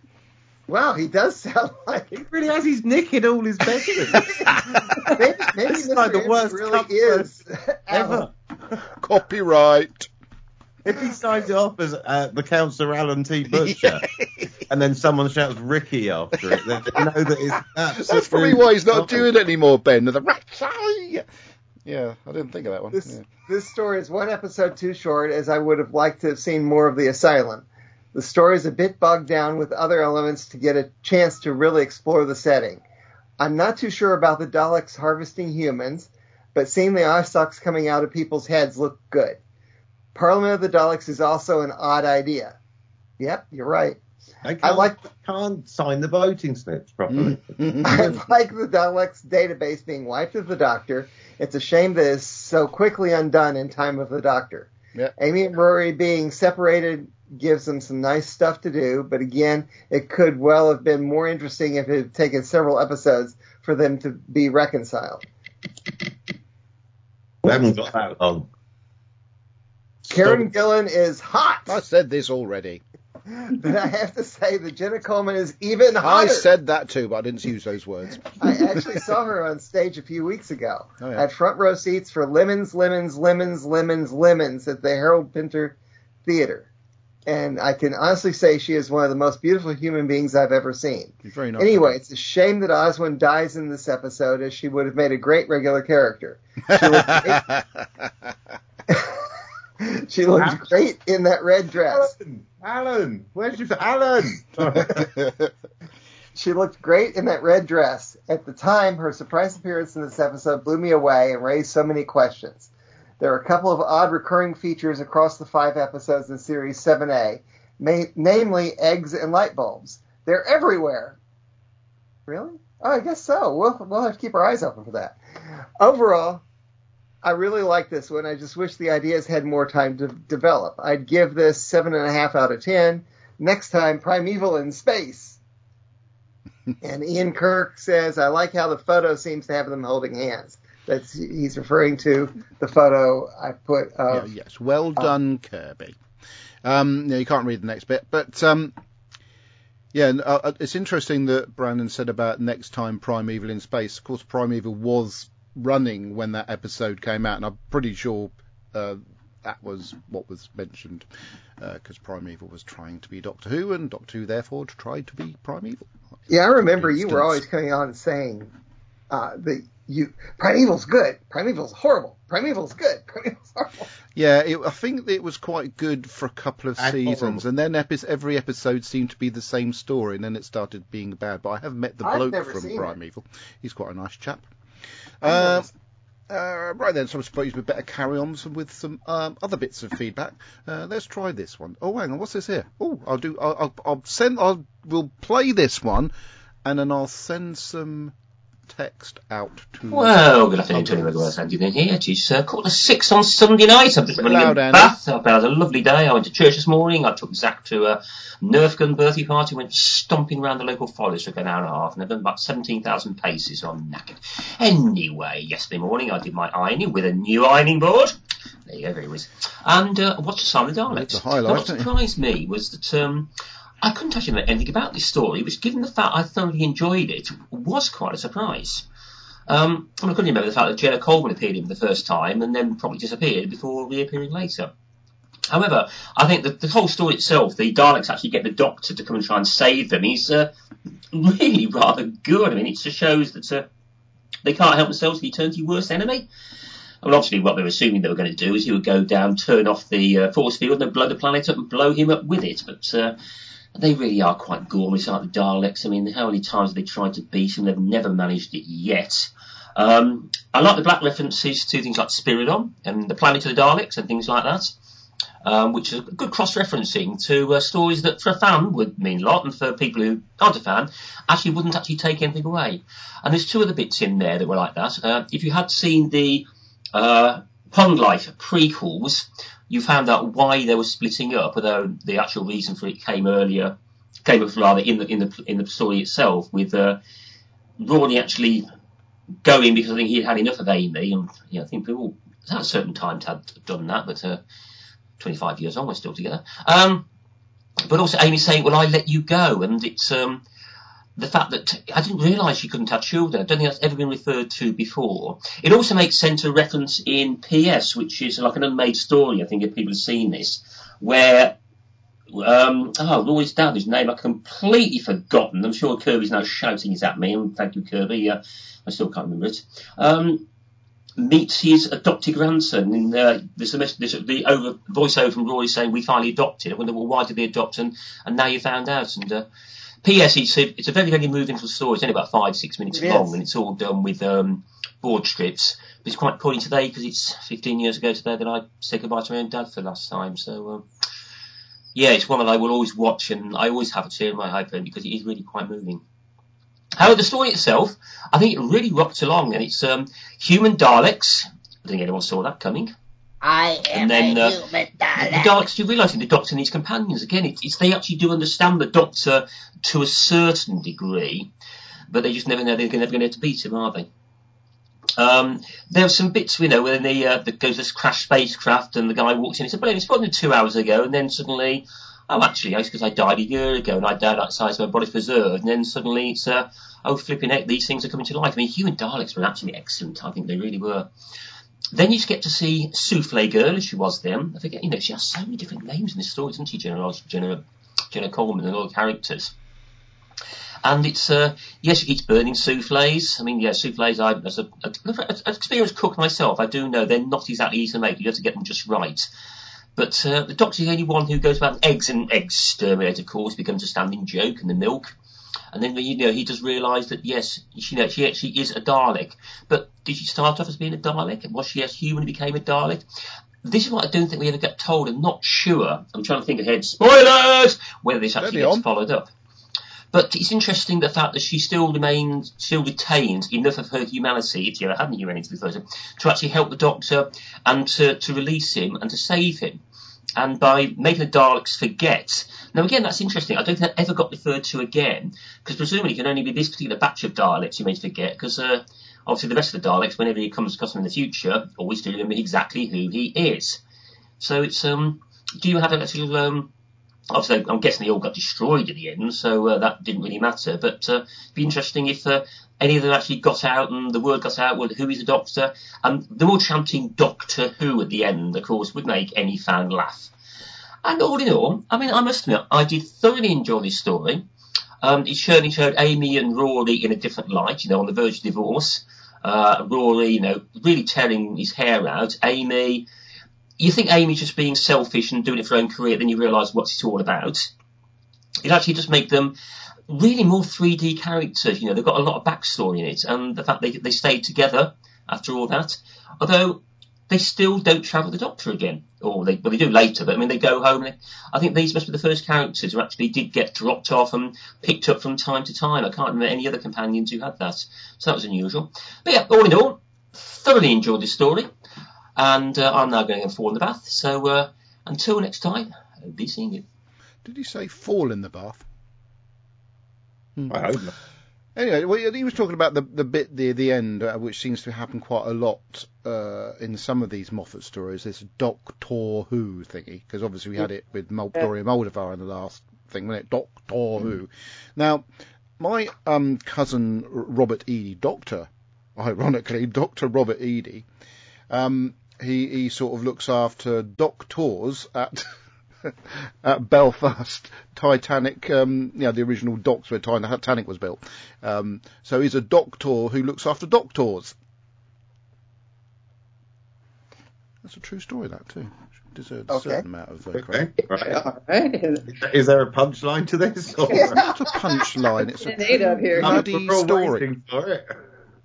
Wow, he does sound [LAUGHS] like He really has his nick in all his bedrooms. [LAUGHS] maybe, maybe This is Mr. like the Andrew worst really comfort is [LAUGHS] ever. Copyright. if he signs it off as uh, the Councillor Alan T. Butcher, and then someone shouts Ricky after it, then you know that it's absolutely. That's probably why he's not wrong. doing it anymore, Ben. The Ratsai! Yeah, I didn't think of that one. This yeah. this story is one episode too short, as I would have liked to have seen more of the asylum. The story is a bit bogged down with other elements to get a chance to really explore the setting. I'm not too sure about the Daleks harvesting humans, but seeing the eye stalks coming out of people's heads looked good. Parliament of the Daleks is also an odd idea. Yep, you're right. They can't, I like- can't sign the voting slips properly. [LAUGHS] Mm-hmm. [LAUGHS] I like the Daleks database being wiped of the Doctor. It's a shame that it's so quickly undone in time of the Doctor. Yeah. Amy and Rory being separated gives them some nice stuff to do, but again, it could well have been more interesting if it had taken several episodes for them to be reconciled. We haven't got that long. Karen Gillan is hot, I said this already. [LAUGHS] but I have to say that Jenna Coleman is even hotter. I said that too, but I didn't use those words. I actually saw her on stage a few weeks ago. Oh, yeah. I had front row seats for Lemons, Lemons, Lemons, Lemons, Lemons at the Harold Pinter Theater. And I can honestly say she is one of the most beautiful human beings I've ever seen. She's very nice. Anyway, it's a shame that Oswin dies in this episode, as she would have made a great regular character. She looked great, [LAUGHS] [LAUGHS] she looked great in that red dress. Alan, Alan, where's your Alan? [LAUGHS] She looked great in that red dress. At the time, her surprise appearance in this episode blew me away and raised so many questions. There are a couple of odd recurring features across the five episodes in Series 7A, ma- namely eggs and light bulbs. They're everywhere. Really? Oh, I guess so. We'll, we'll have to keep our eyes open for that. Overall, I really like this one. I just wish the ideas had more time to develop. I'd give this seven and a half out of ten. Next time, Primeval in space. [LAUGHS] and Ian Kirk says, "I like how the photo seems to have them holding hands." That's he's referring to the photo I put Yeah, of. yes, well done, Kirby. Um, yeah, you can't read the next bit, but um, yeah, uh, it's interesting that Brandon said about next time Primeval in space. Of course, Primeval was running when that episode came out, and I'm pretty sure uh, that was what was mentioned because Primeval was trying to be Doctor Who, and Doctor Who therefore tried to be Primeval. Yeah, I remember you were always coming on saying uh, that you Primeval's good, Primeval's horrible, Primeval's good, [LAUGHS] Primeval's horrible. Yeah, it, I think it was quite good for a couple of And seasons, and then epi- every episode seemed to be the same story, and then it started being bad. But I have met the I've bloke from seen it. Primeval. He's quite a nice chap. I've Um, uh, right then, so I suppose we better carry on some, with some um, other bits of feedback. Uh, let's try this one. Oh, hang on, what's this here? Oh, I'll do. I'll, I'll, I'll send. I'll we'll play this one, and then I'll send some text out to. Well, good afternoon, Tony. Regular Andy here. It is uh, quarter to six on Sunday night. I'm just running loud, a bath. I've had a lovely day. I went to church this morning. I took Zach to a Nerf gun birthday party. Went stomping around the local forest for like an hour and a half, and I've done about 17,000 paces. So I'm knackered. Anyway, yesterday morning I did my ironing with a new ironing board. There you go, very whiz. And uh, watched the Silent Daleks. The highlight, what surprised me was that um, I couldn't actually remember anything about this story, which, given the fact I thoroughly enjoyed it, was quite a surprise. Um, I couldn't remember the fact that Jenna Coleman appeared in the first time and then probably disappeared before reappearing later. However, I think that the whole story itself, the Daleks actually get the Doctor to come and try and save them, is uh, really [LAUGHS] rather good. I mean, it just shows that uh, they can't help themselves. He turns your worst enemy. Well, obviously, what they were assuming they were going to do is he would go down, turn off the uh, force field, and blow the planet up and blow him up with it. But uh, they really are quite gormless, aren't the Daleks? I mean, how many times have they tried to beat him? They've never managed it yet. Um, I like the black references to things like Spiridon and the Planet of the Daleks and things like that, um, which is a good cross-referencing to uh, stories that for a fan would mean a lot, and for people who aren't a fan, actually wouldn't actually take anything away. And there's two other bits in there that were like that. Uh, if you had seen the uh, Pond Life prequels, you found out why they were splitting up, although the actual reason for it came earlier, came up rather in the in the in the story itself, with uh, actually going because I think he had had enough of Amy, and you know, I think people at a certain time had done that, but uh, 25 years on, we're still together. Um, but also Amy saying, "Well, I let you go," and it's um, the fact that I didn't realise she couldn't have children. I don't think that's ever been referred to before. It also makes sense to reference in PS, which is like an unmade story. I think if people have seen this, where um, oh, Roy's dad, whose name I've completely forgotten. I'm sure Kirby's now shouting it at me, and thank you, Kirby. Uh, I still can't remember it. Um, meets his adopted grandson, and uh, the over voiceover from Roy saying, "We finally adopted." I wonder, well, why did they adopt, and, and now you found out. And uh, P.S. It's a, it's a very very moving little story. It's only about five six minutes It long, is. and it's all done with um, board strips. But it's quite poignant today because it's 15 years ago today that I said goodbye to my own dad for the last time. So. Um, yeah, it's one that I will always watch, and I always have a tear in my eye for it because it is really quite moving. However, the story itself, I think it really rocked along, and it's um, human Daleks. I don't think anyone saw that coming. I And then, a uh, human The Daleks do realise that the Doctor and his companions, again, it, it's they actually do understand the Doctor to a certain degree, but they just never know they're never going to beat him, are they? Um, there are some bits, you know, when the, uh, the goes this crash spacecraft and the guy walks in and says, well, it was spotted two hours ago, and then suddenly, oh, actually, it's because I died a year ago and I died outside, so my body's preserved, and then suddenly it's, uh, oh, flipping heck, these things are coming to life. I mean, human Daleks were actually excellent. I think they really were. Then you get to see Souffle Girl, as she was then. I forget, you know, she has so many different names in this story, doesn't she, Jenna, Jenna, Jenna Coleman and all the characters. And it's, uh, yes, she eats burning souffles. I mean, yeah, souffles, I, as an experienced cook myself, I do know they're not exactly easy to make. You have to get them just right. But, uh, the doctor's the only one who goes about eggs and eggs exterminate, of course, becomes a standing joke, and the milk. And then, you know, he does realise that, yes, she, you know, she actually is a Dalek. But did she start off as being a Dalek? Was she as human and became a Dalek? This is what I don't think we ever get told. I'm not sure. I'm trying to think ahead. Spoilers! Whether this actually gets on. followed up. But it's interesting the fact that she still remains, still retains enough of her humanity, if you ever had any humanity before, to to actually help the Doctor and to, to release him and to save him. And by making the Daleks forget. Now again, that's interesting. I don't think that ever got referred to again, because presumably it can only be this particular batch of Daleks who made forget, because uh, obviously the rest of the Daleks, whenever he comes across them in the future, always do remember exactly who he is. So it's um, do you have a little um, obviously I'm guessing they all got destroyed at the end, so uh, that didn't really matter. But uh, it'd be interesting if uh, any of them actually got out and the word got out, well, who is the Doctor? And the more chanting Doctor Who at the end, of course, would make any fan laugh. And all in all, I mean, I must admit, I did thoroughly enjoy this story. Um, it certainly showed Amy and Rory in a different light, you know, on the verge of divorce. Uh, Rory, you know, really tearing his hair out. Amy, you think Amy's just being selfish and doing it for her own career, then you realise what it's all about. It actually does make them really more 3D characters. You know, they've got a lot of backstory in it, and the fact they they stayed together after all that. Although they still don't travel the Doctor again, or they well they do later, but I mean they go home. And I think these must be the first characters who actually did get dropped off and picked up from time to time. I can't remember any other companions who had that, so that was unusual. But yeah, all in all, thoroughly enjoyed this story and uh, I'm now going to fall in the bath. So uh, until next time, I'll be seeing you. Did he say fall in the bath? I hope not. Anyway, well, he was talking about the the bit near the end, uh, which seems to happen quite a lot uh, in some of these Moffat stories. This Doctor Who thingy, because obviously we had it with Mol- Yeah. Dorium Maldovar in the last thing, wasn't it? Doctor Who. Now, my um, cousin Robert Eady, Doctor, ironically, [LAUGHS] Doctor Robert Eady, um, he he sort of looks after doctors at. [LAUGHS] [LAUGHS] at Belfast Titanic, um, you know, the original docks where Titanic was built. Um, so he's a doctor who looks after doctors. That's a true story, that too. Deserves a certain amount of uh, Okay, credit. right. Is there a punchline to this? Or It's not a punchline, it's a [LAUGHS] An eight up here. true bloody story. for it.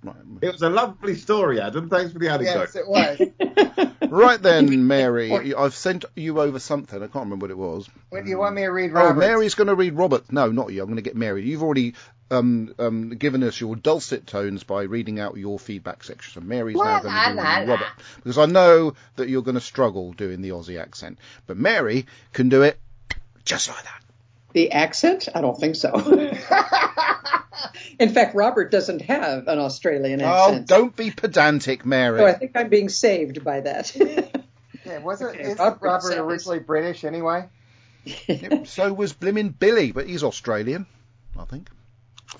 Right. It was a lovely story, Adam. Thanks for the anecdote. Yes, it was. [LAUGHS] Right then, [LAUGHS] Mary, I've sent you over something. I can't remember what it was. What do you want me to read, Robert? Oh, Mary's going to read Robert. No, not you. I'm going to get Mary. You've already um, um, given us your dulcet tones by reading out your feedback section. So Mary's now going to la. Robert because I know that you're going to struggle doing the Aussie accent, but Mary can do it just like that. The accent? I don't think so. [LAUGHS] In fact, Robert doesn't have an Australian accent. Oh, don't be pedantic, Mary. So I think I'm being saved by that. [LAUGHS] Yeah, wasn't Okay, isn't Robert Robert originally British anyway? Yep, so was Blimmin' Billy, but he's Australian, I think.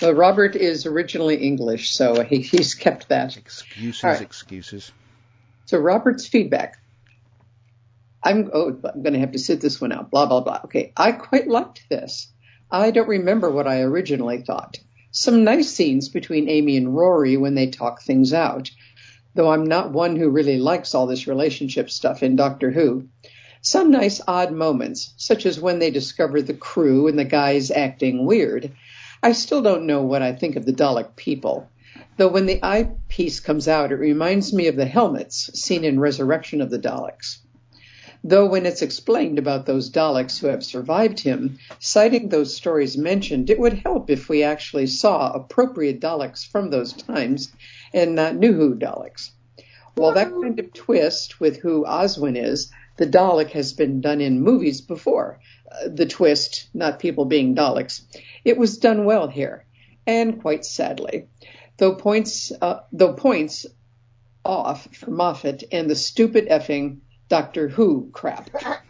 Well, Robert is originally English, so he, he's kept that. Excuses, All right. excuses. So Robert's feedback. I'm oh I'm going to have to sit this one out. Blah blah blah. Okay, I quite liked this. I don't remember what I originally thought. Some nice scenes between Amy and Rory when they talk things out. Though I'm not one who really likes all this relationship stuff in Doctor Who. Some nice odd moments, such as when they discover the crew and the guys acting weird. I still don't know what I think of the Dalek people. Though when the eyepiece comes out, it reminds me of the helmets seen in Resurrection of the Daleks. Though when it's explained about those Daleks who have survived him, citing those stories mentioned, it would help if we actually saw appropriate Daleks from those times and not new Who Daleks. While that kind of twist with who Oswin is, the Dalek has been done in movies before. Uh, the twist, not people being Daleks. It was done well here, and quite sadly. Though points, uh, though points off for Moffat and the stupid effing Doctor Who crap. [LAUGHS]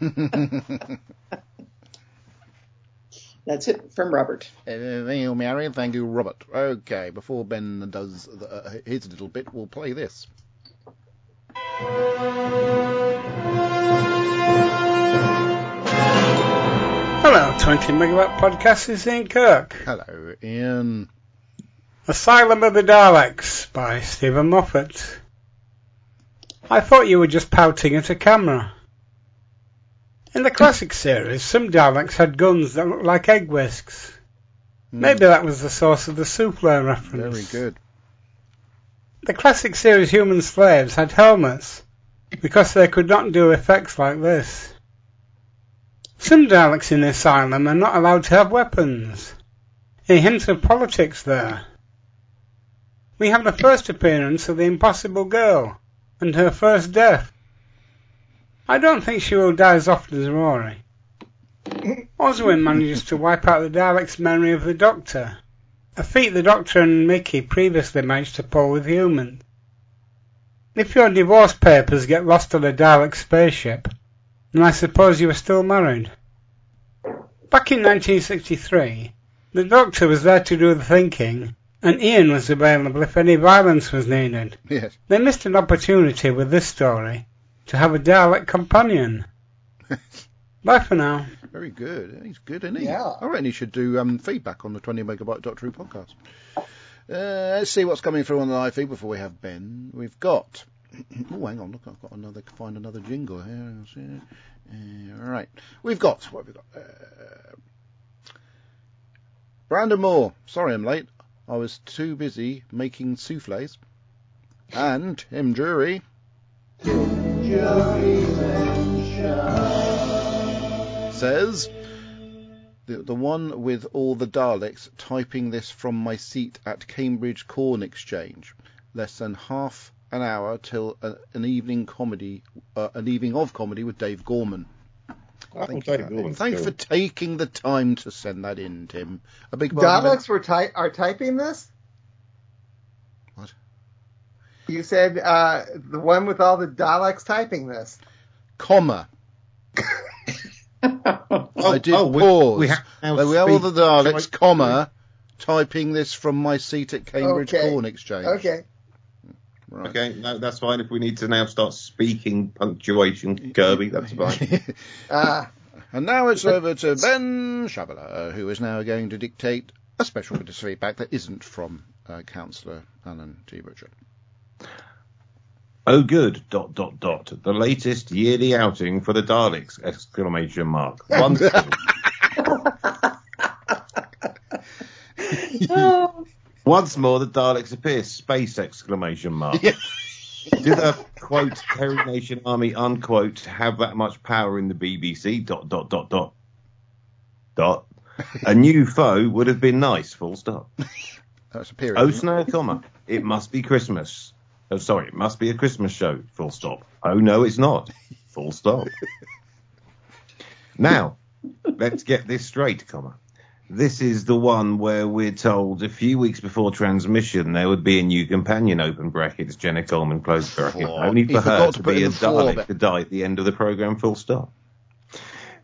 That's it from Robert. Uh, thank you, Mary, thank you, Robert. Okay, before Ben does the, uh, his little bit, we'll play this. Hello, 20 Megawatt Podcast is Ian Kirk. Hello, Ian. Asylum of the Daleks by Steven Moffat. I thought you were just pouting at a camera. In the classic series, some Daleks had guns that looked like egg whisks. Hmm. Maybe that was the source of the souffle reference. Very good. The classic series human slaves had helmets because they could not do effects like this. Some Daleks in the asylum are not allowed to have weapons. A hint of politics there. We have the first appearance of the Impossible Girl and her first death. I don't think she will die as often as Rory. Oswin manages to wipe out the Dalek's memory of the Doctor, a feat the Doctor and Mickey previously managed to pull with humans. If your divorce papers get lost on a Dalek spaceship, then I suppose you are still married. Back in 1963, the Doctor was there to do the thinking, and Ian was available if any violence was needed. Yes. They missed an opportunity with this story to have a Dalek companion. [LAUGHS] Bye for now. Very good. He's good, isn't he? Yeah. I reckon he should do um, feedback on the 20 megabyte Doctor Who podcast. Uh, let's see what's coming through on the live feed before we have Ben. We've got. [CLEARS THROAT] oh, hang on. Look, I've got another. Find another jingle here. Let's. Uh, right. We've got. What have we got? Uh, Brandon Moore. Sorry, I'm late. I was too busy making souffles. And Tim Jury. says the, the one with all the Daleks typing this from my seat at Cambridge Corn Exchange. Less than half an hour till a, an evening comedy, uh, an evening of comedy with Dave Gorman. Thank you, Dave for- Gorman's thanks cool. for taking the time to send that in, Tim. A big Daleks were ty- are typing this? What? You said uh, the one with all the Daleks typing this. comma. [LAUGHS] I did oh, we- pause. we have There we have all the Daleks, comma, typing this from my seat at Cambridge Okay. Corn Exchange. Okay. Right. Okay, no, that's fine. If we need to now start speaking punctuation, Kirby, that's [LAUGHS] fine. Uh, And now it's over to Ben Shabala, who is now going to dictate a special bit of feedback that isn't from uh, Councillor Alan T. Butcher. Oh, good. Dot dot dot. The latest yearly outing for the Daleks! Exclamation mark. [LAUGHS] Wonderful. [LAUGHS] Once more, the Daleks appear. Space! Exclamation mark. Do the quote Terry Nation Army unquote have that much power in the BBC? Dot dot dot dot dot. A new foe would have been nice. Full stop. That's a period. Oh, no, comma. It must be Christmas. Oh, sorry, it must be a Christmas show. Full stop. Oh, no, it's not. Full stop. [LAUGHS] now, let's get this straight, comma. This is the one where we're told a few weeks before transmission there would be a new companion, open brackets, Jenna Coleman, close bracket, Oh, only he for her forgot to to be a the floor Dalek to die at the end of the programme, full stop.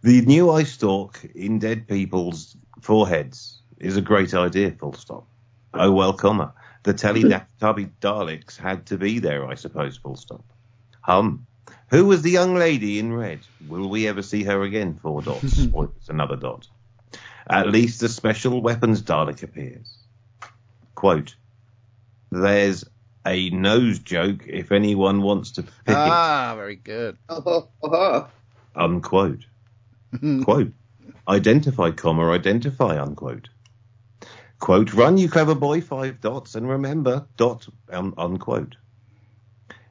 The new eye stalk in dead people's foreheads is a great idea, full stop. Oh well, comma. The Teletubby Daleks had to be there, I suppose. Full stop. Hum. Who was the young lady in red? Will we ever see her again? Four dots. [LAUGHS] or it's another dot. At least a special weapons Dalek appears. Quote. There's a nose joke if anyone wants to pick Ah, very good. Oh, oh, oh. it. Unquote. Quote. Identify, comma, identify, unquote. Quote, run you clever boy, five dots, and remember, dot, um, unquote.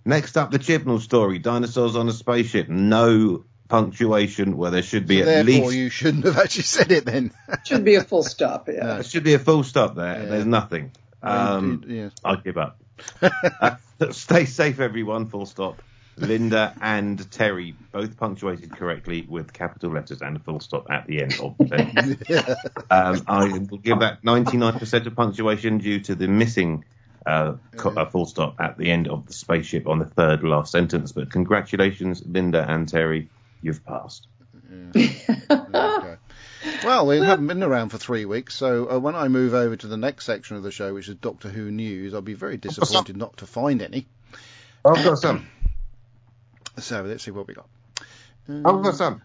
Next up, the Chibnall story, dinosaurs on a spaceship, no punctuation where there should be So at therefore, least, you shouldn't have actually said it then. Should be a full [LAUGHS] stop. Yeah. there should be a full stop there, Yeah. there's nothing. Um, yes. I give up. [LAUGHS] Uh, [LAUGHS] stay safe, everyone. Full stop. Linda and Terry both punctuated correctly with capital letters and a full stop at the end of the sentence. um, I will give that 99% of punctuation due to the missing uh, co- uh, full stop at the end of the spaceship on the third last sentence. But congratulations, Linda and Terry, you've passed. [LAUGHS] Okay. Well, we haven't been around for three weeks, so uh, when I move over to the next section of the show, which is Doctor Who news, I'll be very disappointed not to find any. I've got some. So let's see what we got. I've got some.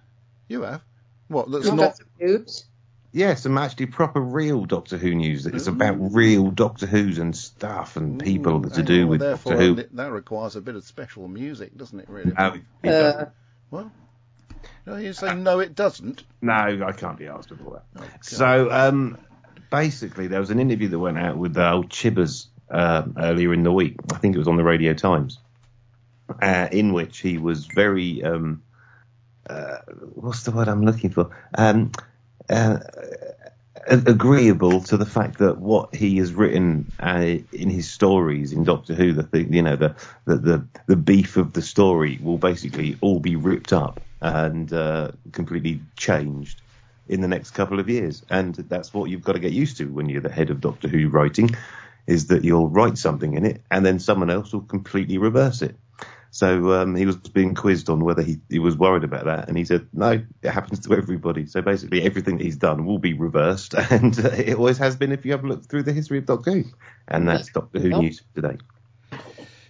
You have what? That's You've not. got some news. Yeah, some actually proper real Doctor Who news. It's about real Doctor Who's and stuff and people Ooh, to do hang with Doctor Who. That requires a bit of special music, doesn't it? Really? No, it Uh. Well, no, you say no, it doesn't. no, I can't be asked with all that. So, um, basically, there was an interview that went out with the old Chibbers um, earlier in the week. I think it was on the Radio Times, uh, in which he was very, um, uh, what's the word I'm looking for? Um, uh, agreeable to the fact that what he has written uh, in his stories in Doctor Who, the thing, you know, the, the the the beef of the story will basically all be ripped up and uh, completely changed in the next couple of years, and that's what you've got to get used to when you're the head of Doctor Who writing, is that you'll write something in it and then someone else will completely reverse it. So um, he was being quizzed on whether he, he was worried about that, and he said, "No, it happens to everybody." So basically, everything that he's done will be reversed, [LAUGHS] and uh, it always has been if you have a look through the history of Doctor Who, and that's Doctor Who news today.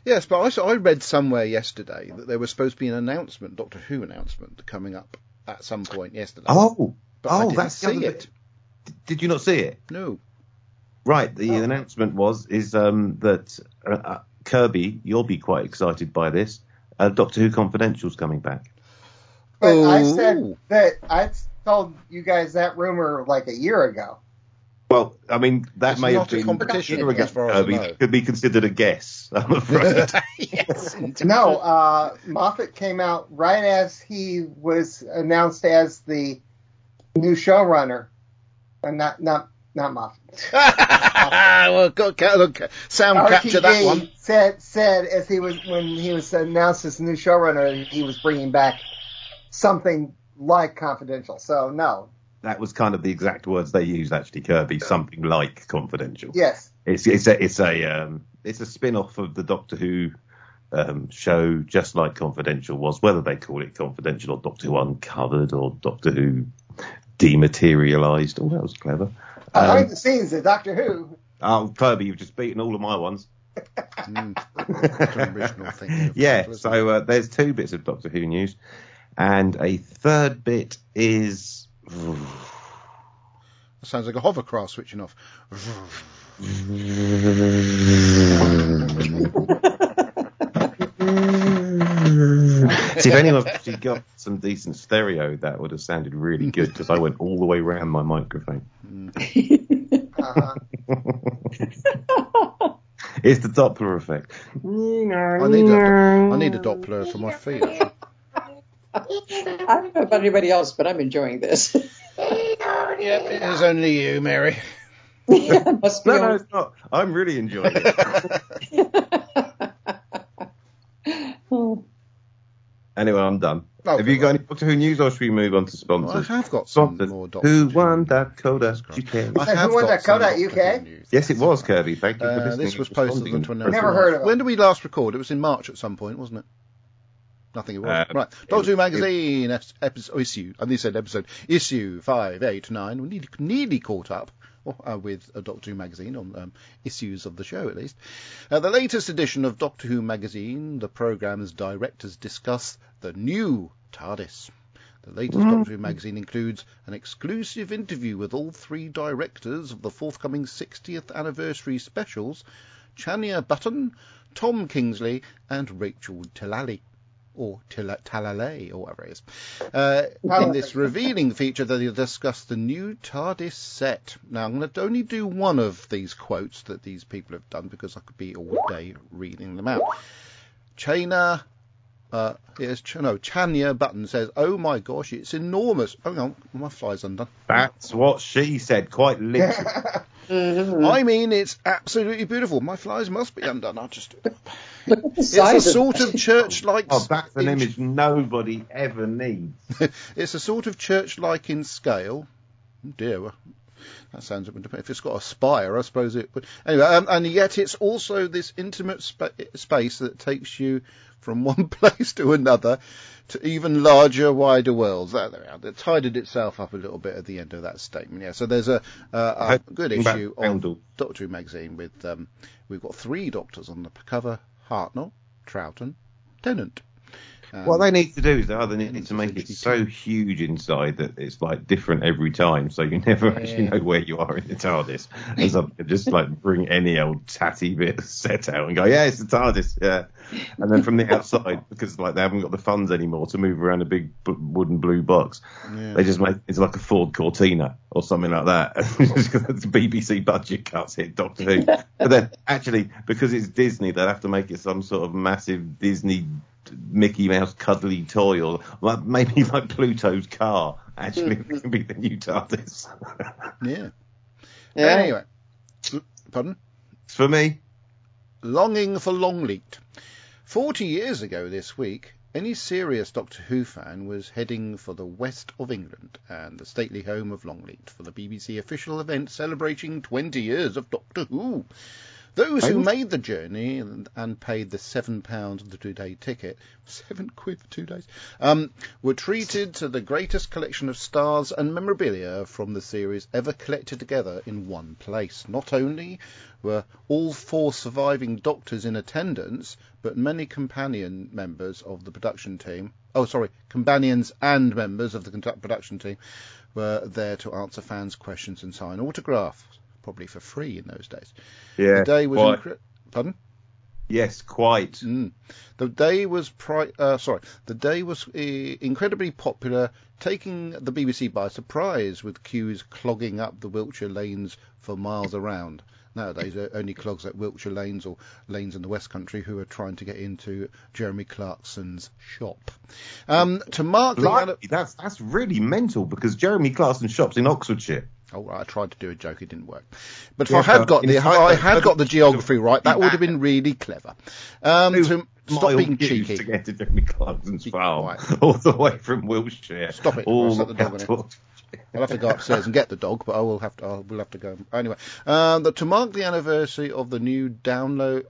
Yes, but I, I read somewhere yesterday that there was supposed to be an announcement, Doctor Who announcement, coming up at some point yesterday. Oh, but I oh, didn't that's see it. bit. Did you not see it? No. Right. The announcement was is um, that uh, uh, Kirby, you'll be quite excited by this. Uh, Doctor Who Confidential's coming back. But I Oh. said that I told you guys that rumor like a year ago. Well, I mean that It's may not have a been competition, Kirby as far as I know. could be considered a guess. I'm afraid. [LAUGHS] yes. No, uh, Moffat came out right as he was announced as the new showrunner. Uh, not not not Moffat. [LAUGHS] well, got, ca- look, sound capture that one. Said said as he was when he was announced as the new showrunner, he was bringing back something like Confidential. So no, that was kind of the exact words they used. Actually, Kirby, something like confidential. yes, It's it's a it's a um, it's a spin off of the Doctor Who um, show, just like Confidential was. Whether they call it Confidential or Doctor Who Uncovered or Doctor Who Dematerialized. Oh, that was clever. behind Um, the scenes at Doctor Who. oh, Kirby, you've just beaten all of my ones. [LAUGHS] Mm, that's an original thing. of Yeah, so uh, there's two bits of Doctor Who news, and a third bit is. It? Sounds like a hovercraft switching off. See, if anyone actually got some decent stereo, that would have sounded really good because I went all the way around my microphone. Uh-huh. It's the Doppler effect. I need a, I need a Doppler for my feet. Actually. I don't know about anybody else, but I'm enjoying this. [LAUGHS] Yep, it is only you, Mary. [LAUGHS] yeah, must be. No, no, it's not. I'm really enjoying it. Oh, [LAUGHS] anyway, I'm done. Have you got any Doctor Who news, or should we move on to Well, I have got some Sponsors. more Doctor Who Who. won that Coda? UK? I have who won that some Kodak UK? News. Yes, it was Kirby. Thank you for Uh, listening. this was posted on the 29th. Never heard of it. When did we last record? It was in March at some point, wasn't it? Nothing it was. Uh, right. Doctor Who magazine episode issue. I think it said episode issue five eight nine. We nearly, nearly caught up or, uh, with a Doctor Who magazine on um, issues of the show at least. Uh, the latest edition of Doctor Who magazine, the programme's directors discuss the new TARDIS. The latest Doctor Who magazine includes an exclusive interview with all three directors of the forthcoming 60th anniversary specials, Chanya Button, Tom Kingsley, and Rachel Tilali. Or Talalay, or whatever it is. Uh, in this revealing feature, they discuss the new TARDIS set. Now, I'm going to only do one of these quotes that these people have done because I could be all day reading them out. Chana uh, yes, Ch- no, Chanya Button says, "Oh my gosh, it's enormous." Hang on, my fly's undone. That's what she said, quite literally. [LAUGHS] I mean, it's absolutely beautiful. My flies must be undone. I'll just. Look at the It's a of sort of church-like. oh, that's an image nobody ever needs. [LAUGHS] it's a sort of church-like in scale. Oh dear, that sounds. If it's got a spire, I suppose it would. Anyway, um, and yet it's also this intimate spa- space that takes you from [LAUGHS] one place to another to even larger, wider worlds. There, there we are. It tidied itself up a little bit at the end of that statement. Yeah, so there's a, uh, a good issue of Handel. Doctor Who magazine with um, we've got three doctors on the cover: Hartnell, Troughton, Tennant. Um, what they need to do is they either need to make it so huge inside that it's like different every time, so you never actually know where you are in the TARDIS. And so just like bring any old tatty bit of set out and go, yeah, it's the TARDIS, yeah. And then from the outside, because like they haven't got the funds anymore to move around a big b- wooden blue box, they just make it's like a Ford Cortina or something like that. [LAUGHS] the BBC budget cuts hit Doctor Who, [LAUGHS] but then actually because it's Disney, they'll have to make it some sort of massive Disney Mickey Mouse cuddly toy, or like maybe [LAUGHS] like Pluto's car. Actually, [LAUGHS] can be the new TARDIS. [LAUGHS] yeah. Yeah. Anyway, pardon. For me, Longing for Longleat. Forty years ago this week, any serious Doctor Who fan was heading for the west of England and the stately home of Longleat for the BBC official event celebrating 20 years of Doctor Who. Those who made the journey and, and paid the seven pounds of the two-day ticket, [LAUGHS] seven quid for two days, um, were treated to the greatest collection of stars and memorabilia from the series ever collected together in one place. Not only were all four surviving doctors in attendance, but many companion members of the production team, oh sorry, companions and members of the production team were there to answer fans' questions and sign autographs, probably for free in those days. yeah, The day was incre- pardon. yes, quite. Mm. The day was pri- uh, sorry. The day was uh, incredibly popular, taking the BBC by surprise with queues clogging up the Wiltshire lanes for miles around. Nowadays, it only clogs up Wiltshire lanes or lanes in the West Country who are trying to get into Jeremy Clarkson's shop. Um, to mark the Blimey, that's that's really mental because Jeremy Clarkson shops in Oxfordshire. Oh, right, I tried to do a joke, it didn't work. But if Yeah, I had got the, I had got the geography right, that would have been really clever. Um, to stop being cheeky. to get to Jeremy Clarkson's farm, quiet. [LAUGHS] all the way from Wiltshire. Stop it, All I'll the dog. I'll have to go upstairs and get the dog, but I will have to. I will have to go anyway. Um, to mark the anniversary of the new download,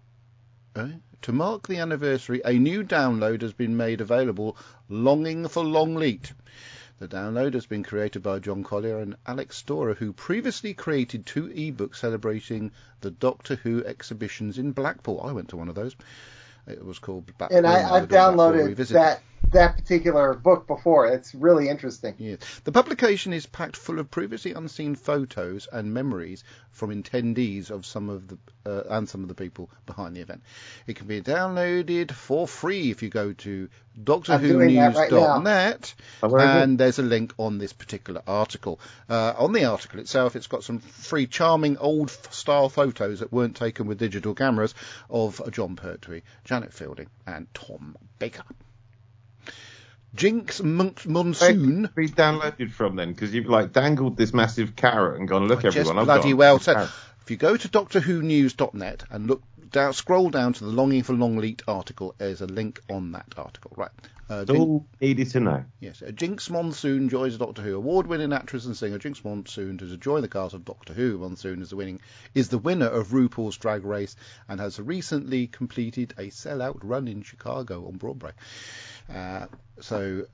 eh? to mark the anniversary, a new download has been made available. Longing for Longleat. The download has been created by John Collier and Alex Storer, who previously created two ebooks celebrating the Doctor Who exhibitions in Blackpool. I went to one of those. It was called Blackpool. And I, I've downloaded that that particular book before. It's really interesting. Yes. The publication is packed full of previously unseen photos and memories from attendees of some of the uh, and some of the people behind the event. It can be downloaded for free if you go to that right. DoctorWhoNews.net, Oh, and there's a link on this particular article. Uh, on the article itself, it's got some free, charming old-style photos that weren't taken with digital cameras of Jon Pertwee, Janet Fielding, and Tom Baker. Jinkx Mon- Monsoon. Be downloaded from then because you've like dangled this massive carrot and gone look Just everyone. I've bloody well said. If you go to DoctorWhoNews.net and look down, scroll down to the Longing for Longleat article, there's a link on that article. Right. Uh, Jin- all needed to know. yes, uh, Jinkx Monsoon joins Doctor Who. Award-winning actress and singer Jinkx Monsoon to join the cast of Doctor Who. Monsoon is the winning is the winner of RuPaul's Drag Race and has recently completed a sell-out run in Chicago on Broadway. Uh, so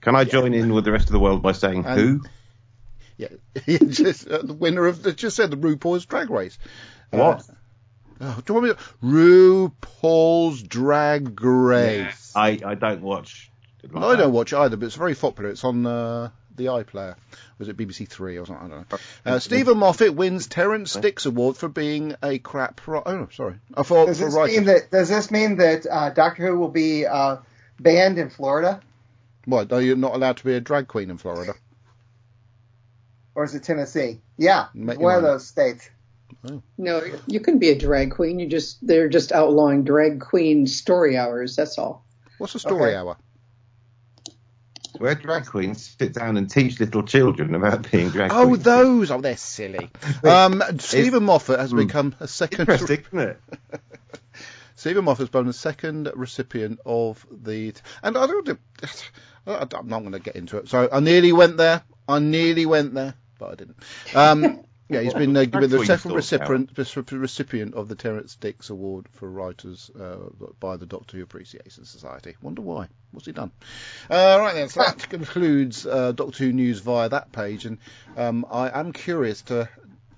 Can I join in with the rest of the world by saying And- who? [LAUGHS] Yeah, [LAUGHS] just, uh, the winner of the just said the RuPaul's Drag Race. What? Uh, oh, do you want me to? RuPaul's Drag Race. I, I don't watch. it like I don't watch either, but it's very popular. It's on uh, the iPlayer. Was it BBC Three or something? I don't know. Uh, Steven Moffat wins Terrance Dicks Award for being a crap. Ri- oh, no, sorry. Uh, for, Does for this writing. mean that does this mean that uh, Doctor Who will be uh, banned in Florida What? Are you not allowed to be a drag queen in Florida? or is it Tennessee? Yeah, Make one of those states. No, you can be a drag queen. You just they're just outlawing drag queen story hours. That's all. What's a story Okay. hour? Where drag queens sit down and teach little children about being drag Oh, queens. Oh, those. Oh, they're silly. [LAUGHS] Um, Steven Moffat has become a second. Interesting, isn't it? [LAUGHS] Steven Moffat has become the second recipient of the. And I don't. [SIGHS] I- I'm not going to get into it. So I nearly went there. I nearly went there, but I didn't. Um, [LAUGHS] yeah, he's been uh, given the second recipient, recipient of the Terrance Dicks Award for writers uh, by the Doctor Who Appreciation Society. Wonder why? What's he done? Uh, right then, so that concludes uh, Doctor Who news via that page, and um, I am curious to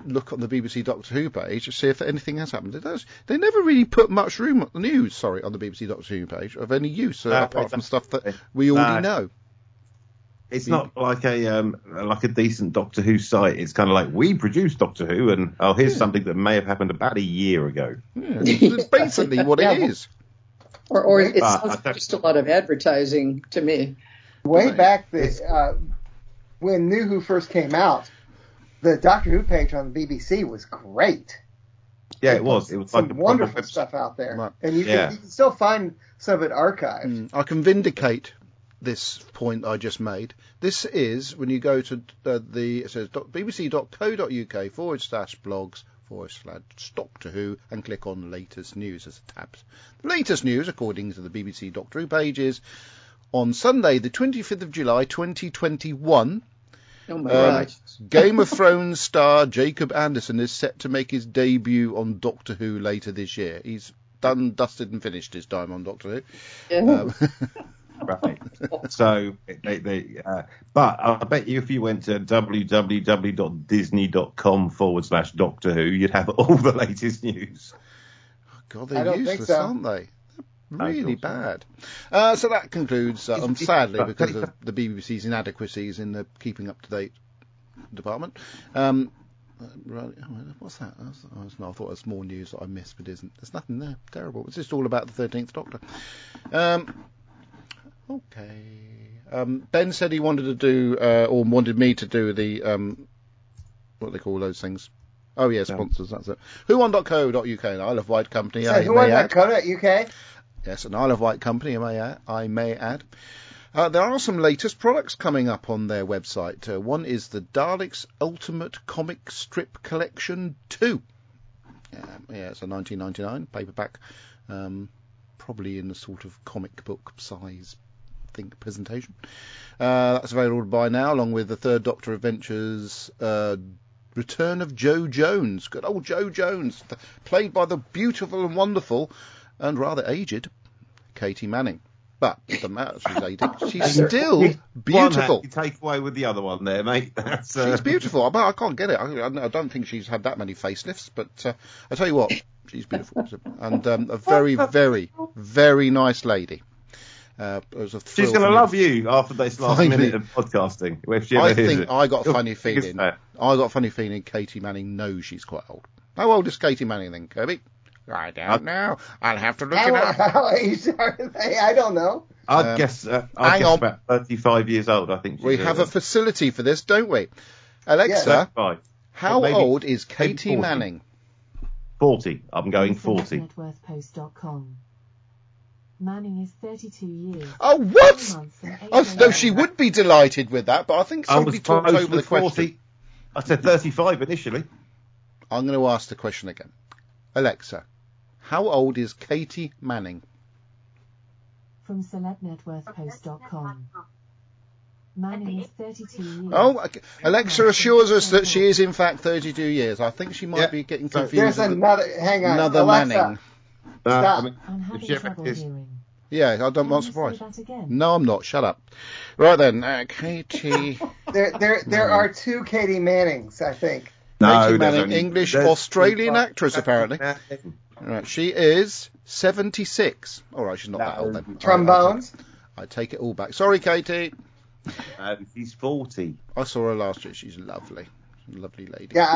look on the BBC Doctor Who page to see if anything has happened. It does. They never really put much room on the news, sorry, on the BBC Doctor Who page of any use uh, No, apart from stuff that we already No. know. It's not like a um, like a decent Doctor Who site. It's kind of like we produce Doctor Who, and oh, here's something that may have happened about a year ago. Yeah, [LAUGHS] it's basically what Yeah, it well- is. Or, or it Uh, sounds like just a lot of advertising to me. Way Right. back the, uh, when New Who first came out, the Doctor Who page on the BBC was great. Yeah, They it was. It was some like wonderful stuff out there, Right. and you, Yeah. can, you can still find some of it archived. Mm, I can vindicate this point I just made. This is when you go to uh, the it says bbc.co.uk forward slash blogs forward slash Doctor Who and click on latest news as a tab. The latest news, according to the BBC Doctor Who page, is on Sunday, the 25th of July, 2021. Oh my Um. [LAUGHS] Game of Thrones star Jacob Anderson is set to make his debut on Doctor Who later this year. He's done, dusted, and finished his time on Doctor Who. Yeah. Um, [LAUGHS] Right. so, they, they, uh, but I bet you if you went to www.disney.com forward slash Doctor Who, you'd have all the latest news. God, they're don't useless, so. aren't they? They're really thought so. bad. Uh, so that concludes, uh, um, sadly, because of the BBC's inadequacies in the keeping up to date department. Um, uh, right, oh, what's that? That's, oh, it's not, I thought it was more news that I missed, but it isn't. There's nothing there. Terrible. It's just all about the Thirteenth Doctor. Um, okay. Um, ben said he wanted to do, uh, or wanted me to do the, um, what do they call those things? Oh yeah, sponsors. That's it. Who1.co.uk, an Isle of Wight company. So I who may won add. that Coda UK? Yes, an Isle of Wight company, I may add. I may add. Uh, there are some latest products coming up on their website. Uh, one is the Daleks Ultimate Comic Strip Collection 2. Um, yeah, it's a 1999 paperback, um, probably in a sort of comic book size think presentation. Uh, that's available to buy now, along with the Third Doctor Adventures uh, Return of Jo Jones. Good old Jo Jones, played by the beautiful and wonderful and rather aged Katy Manning. But the matter, she's aged. [LAUGHS] She's still One hat beautiful. you take away with the other one there, mate. [LAUGHS] That's, uh, She's beautiful. I, I can't get it. I, I don't think she's had that many facelifts, but uh, I tell you what, she's beautiful [LAUGHS] and um, a very, very, very nice lady. Uh, it was a She's going to love you after this last Finally. minute of podcasting. If she ever I think it. I got a funny feeling. I got a funny feeling Katy Manning knows she's quite old. How old is Katy Manning then, Kirby? I don't know. I'll have to look it up. how age are they? I don't know. I'd Um, guess. Uh, I'd hang guess on. about 35 years old. I think. We have a facility for this, don't we? Alexa, Yeah. how maybe- old is Katie 40. Manning? 40. I'm going 40. NetworthPost.com. Manning is 32 years. Oh, what? three months and eight oh, I days know she would be delighted with that, but I think I somebody was talked over the to question. 40. I said 35 initially. I'm going to ask the question again. Alexa, how old is Katy Manning? From CelebNetworthPost.com. Manning is 32 years. Oh, okay. Alexa assures us that she is in fact 32 years. I think she might Yeah. be getting confused. There's with another. Hang on. another Alexa, Manning. Uh, Stop. I mean, I'm if having she ever trouble is- hearing. Yeah, I don't, I'm Can not you surprised. say that again? No, I'm not. Shut up. Right then, uh, Katie [LAUGHS] there there there are two Katie Mannings, I think. No, Katie there's Manning, only- English there's- Australian actress, apparently. Right, she is 76. All right, she's not that old then. Trombones. I, I take it all back. Sorry, Katie. No, she's 40. I saw her last year. She's lovely. Lovely lady. Yeah,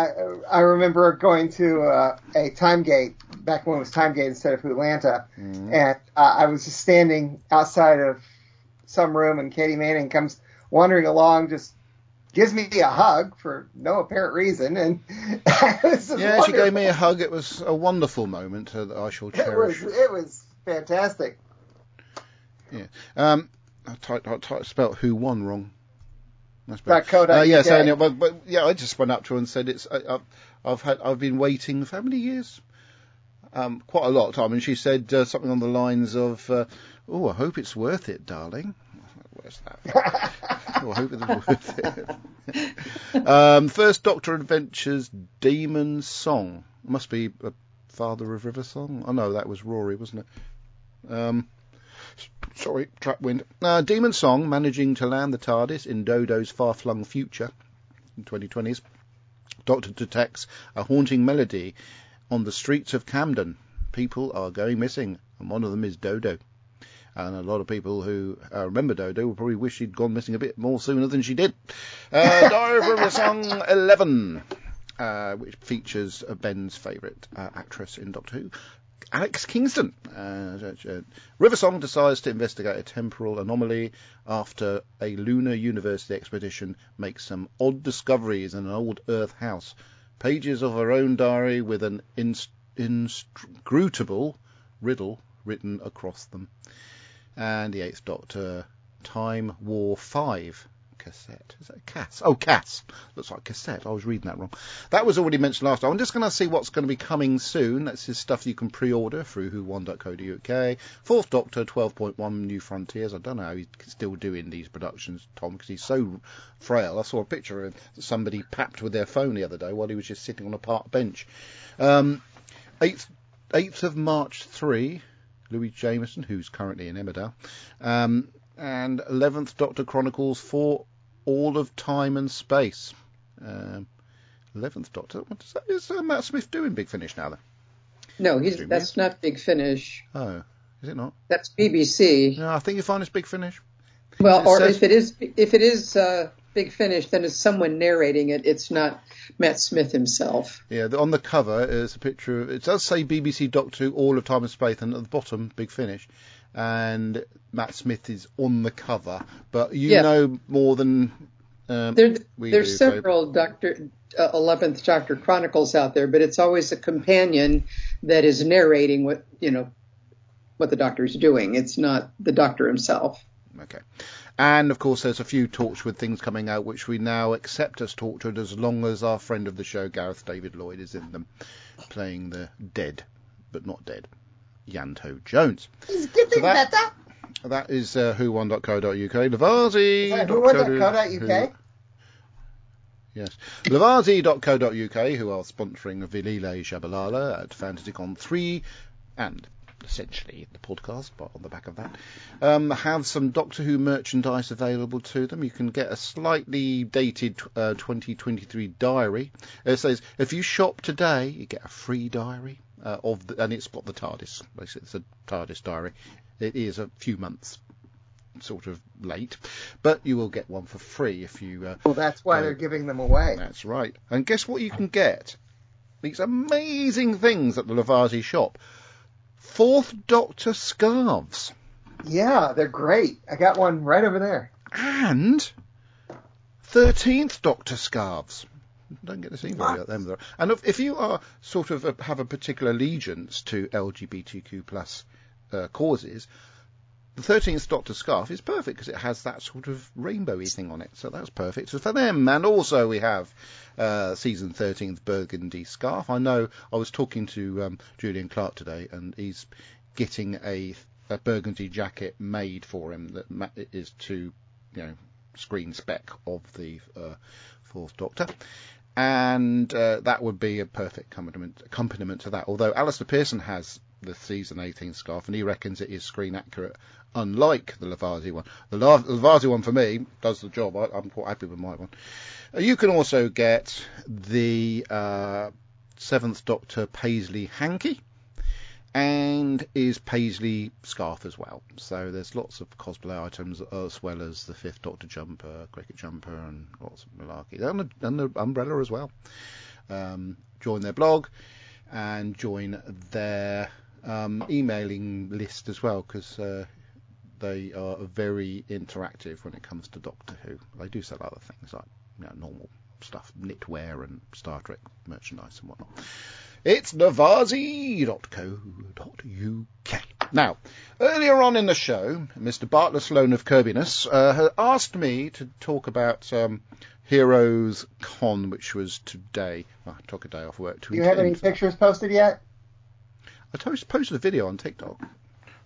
I, I remember going to uh, a Timegate back when it was Timegate instead of Atlanta, Mhm. and uh, I was just standing outside of some room, and Katy Manning comes wandering along, just gives me a hug for no apparent reason, and [LAUGHS] it was just Yeah, she gave me a hug. It was a wonderful moment that I shall It was cherish. it was fantastic. Yeah. Um, I typed, I typed, spelt who won wrong. That's Dot bad. co dot Uh, yeah, so anyway, but, but yeah, I just went up to her and said it's. I, I've, I've had, I've been waiting for how many years? Um, quite a lot of time, and she said uh, something on the lines of, uh, "Oh, I hope it's worth it, darling." [LAUGHS] Where's that? [LAUGHS] oh, I hope it's worth it. [LAUGHS] um, First Doctor Adventures Demon Song must be a Father of River song. Oh no, that was Rory, wasn't it? Um, sorry, trap wind. Uh, Demon Song managing to land the TARDIS in Dodo's far-flung future in 2020s. Doctor detects a haunting melody on the streets of Camden. People are going missing, and one of them is Dodo. And a lot of people who uh, remember Dodo will probably wish she'd gone missing a bit more sooner than she did. Uh, [LAUGHS] Diary River Song 11, uh, which features uh, Ben's favourite uh, actress in Doctor Who, Alex Kingston. Uh, uh, River Song decides to investigate a temporal anomaly after a lunar university expedition makes some odd discoveries in an old Earth house. Pages of her own diary with an inst- inscrutable riddle written across them. And the Eighth Doctor, Time War 5 cassette. Is that a Cass? Oh, Cass. Looks like cassette. I was reading that wrong. That was already mentioned last time. I'm just going to see what's going to be coming soon. That's his stuff you can pre-order through who1.co.uk. Fourth Doctor, 12.1 New Frontiers. I don't know how he's still doing these productions, Tom, because he's so frail. I saw a picture of somebody papped with their phone the other day while he was just sitting on a park bench. Um, 8th, 8th of March 3, Louise Jameson, who's currently in Emmerdale. Um, and 11th Doctor Chronicles for all of time and space. Um, 11th Doctor. What does that, is uh, Matt Smith doing Big Finish now then? No, he's that's not Big Finish. Oh, is it not? That's BBC. No, I think you find it's Big Finish. Well, It or says- if it is if it is uh, Big Finish, then it's someone narrating it. It's not Matt Smith himself. Yeah, the, on the cover is a picture of. It does say BBC Doctor Who, All of Time and Space, and at the bottom, Big Finish. And Matt Smith is on the cover, but you Yeah. know more than um, There, we there's do. Several Doctor uh, Eleventh Doctor Chronicles out there, but it's always a companion that is narrating what you know what the Doctor's doing. It's not the Doctor himself. Okay. And of course, there's a few Torchwood things coming out which we now accept as Torchwood as long as our friend of the show, Gareth David Lloyd, is in them, playing the dead, but not dead, Ianto Jones. He's getting So that- better. That is uh, who1.co.uk. Lovarzi. Is that who1.co.uk? Yes. Lovarzi.co.uk, who are sponsoring Vilile Shabalala at FantasyCon 3 and essentially the podcast, but on the back of that, um, have some Doctor Who merchandise available to them. You can get a slightly dated uh, 2023 diary. It says if you shop today, you get a free diary uh, of, the, and it's got the TARDIS. Basically, it's a TARDIS diary. It is a few months sort of late, but you will get one for free if you. Uh, Well, that's why Uh, they're giving them away. that's right. And guess what you can get? These amazing things at the Lovarzi shop. Fourth Doctor scarves Yeah, they're great. I got one right over there. and Thirteenth Doctor scarves. Don't get to see very of them. And if, if you are sort of a, have a particular allegiance to LGBTQ plus uh, causes, the Thirteenth Doctor scarf is perfect because it has that sort of rainbowy thing on it. So that's perfect for them. And also we have uh, season 13th burgundy scarf. I know I was talking to um, Julian Clark today, and he's getting a, a burgundy jacket made for him that is to, you know, screen spec of the uh, Fourth Doctor. And uh, that would be a perfect accompaniment, accompaniment to that. Although Alistair Pearson has the season 18 scarf, and he reckons it is screen accurate, unlike the Lovarzi one. The La- Lovarzi one for me does the job. I, I'm quite happy with my one. Uh, you can also get the uh, Seventh Doctor Paisley hanky and is Paisley scarf as well. So there's lots of cosplay items as well as the Fifth Doctor jumper, cricket jumper, and lots of malarkey. And the, and the umbrella as well. Um, join their blog and join their um, emailing list as well because uh, they are very interactive when it comes to Doctor Who. They do sell other things like you know, normal stuff, knitwear and Star Trek merchandise and whatnot. It's lovarzi.co.uk. Now, earlier on in the show, Mr. Bartlett Sloan of Kirbiness uh, asked me to talk about um, Heroes Con, which was today. Well, I took a day off work to Do you have any attend for that. pictures posted yet? I posted a video on TikTok.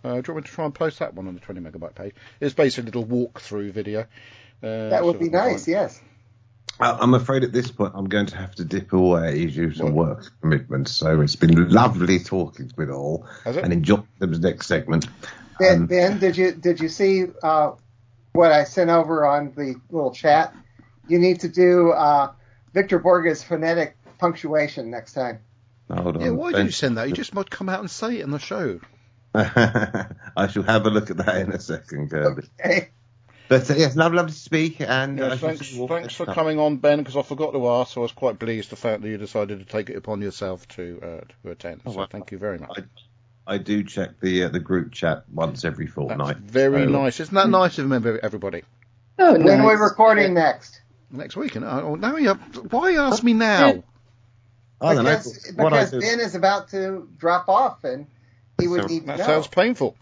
Uh, do you want me to try and post that one on the 20 megabyte page? It's basically a little walkthrough video. Uh, That would be nice. Yes. I- I'm afraid at this point I'm going to have to dip away due to some work commitments. So it's been lovely talking with all Has it? and enjoy the next segment. Ben, Um, ben, did you did you see uh, what I sent over on the little chat? You need to do uh, Victor Borge's phonetic punctuation next time. Hold on. Yeah, why did Ben. you send that? You just might come out and say it in the show. [LAUGHS] I shall have a look at that in a second, Kirby. Okay. But uh, yes, love, love to speak. And Yes, shall thanks, see you all thanks for time. coming on, Ben, because I forgot to ask. So I was quite pleased the fact that you decided to take it upon yourself to uh, to attend. Oh, so well, thank you very much. I do check the uh, the group chat once every That's fortnight. very So- nice. Isn't that nice of every- everybody? Oh, When are we nice. recording next? Next week, and oh, now you why ask me now? I don't know. Because, I because Ben is about to drop off and he would So- need to That know. sounds painful.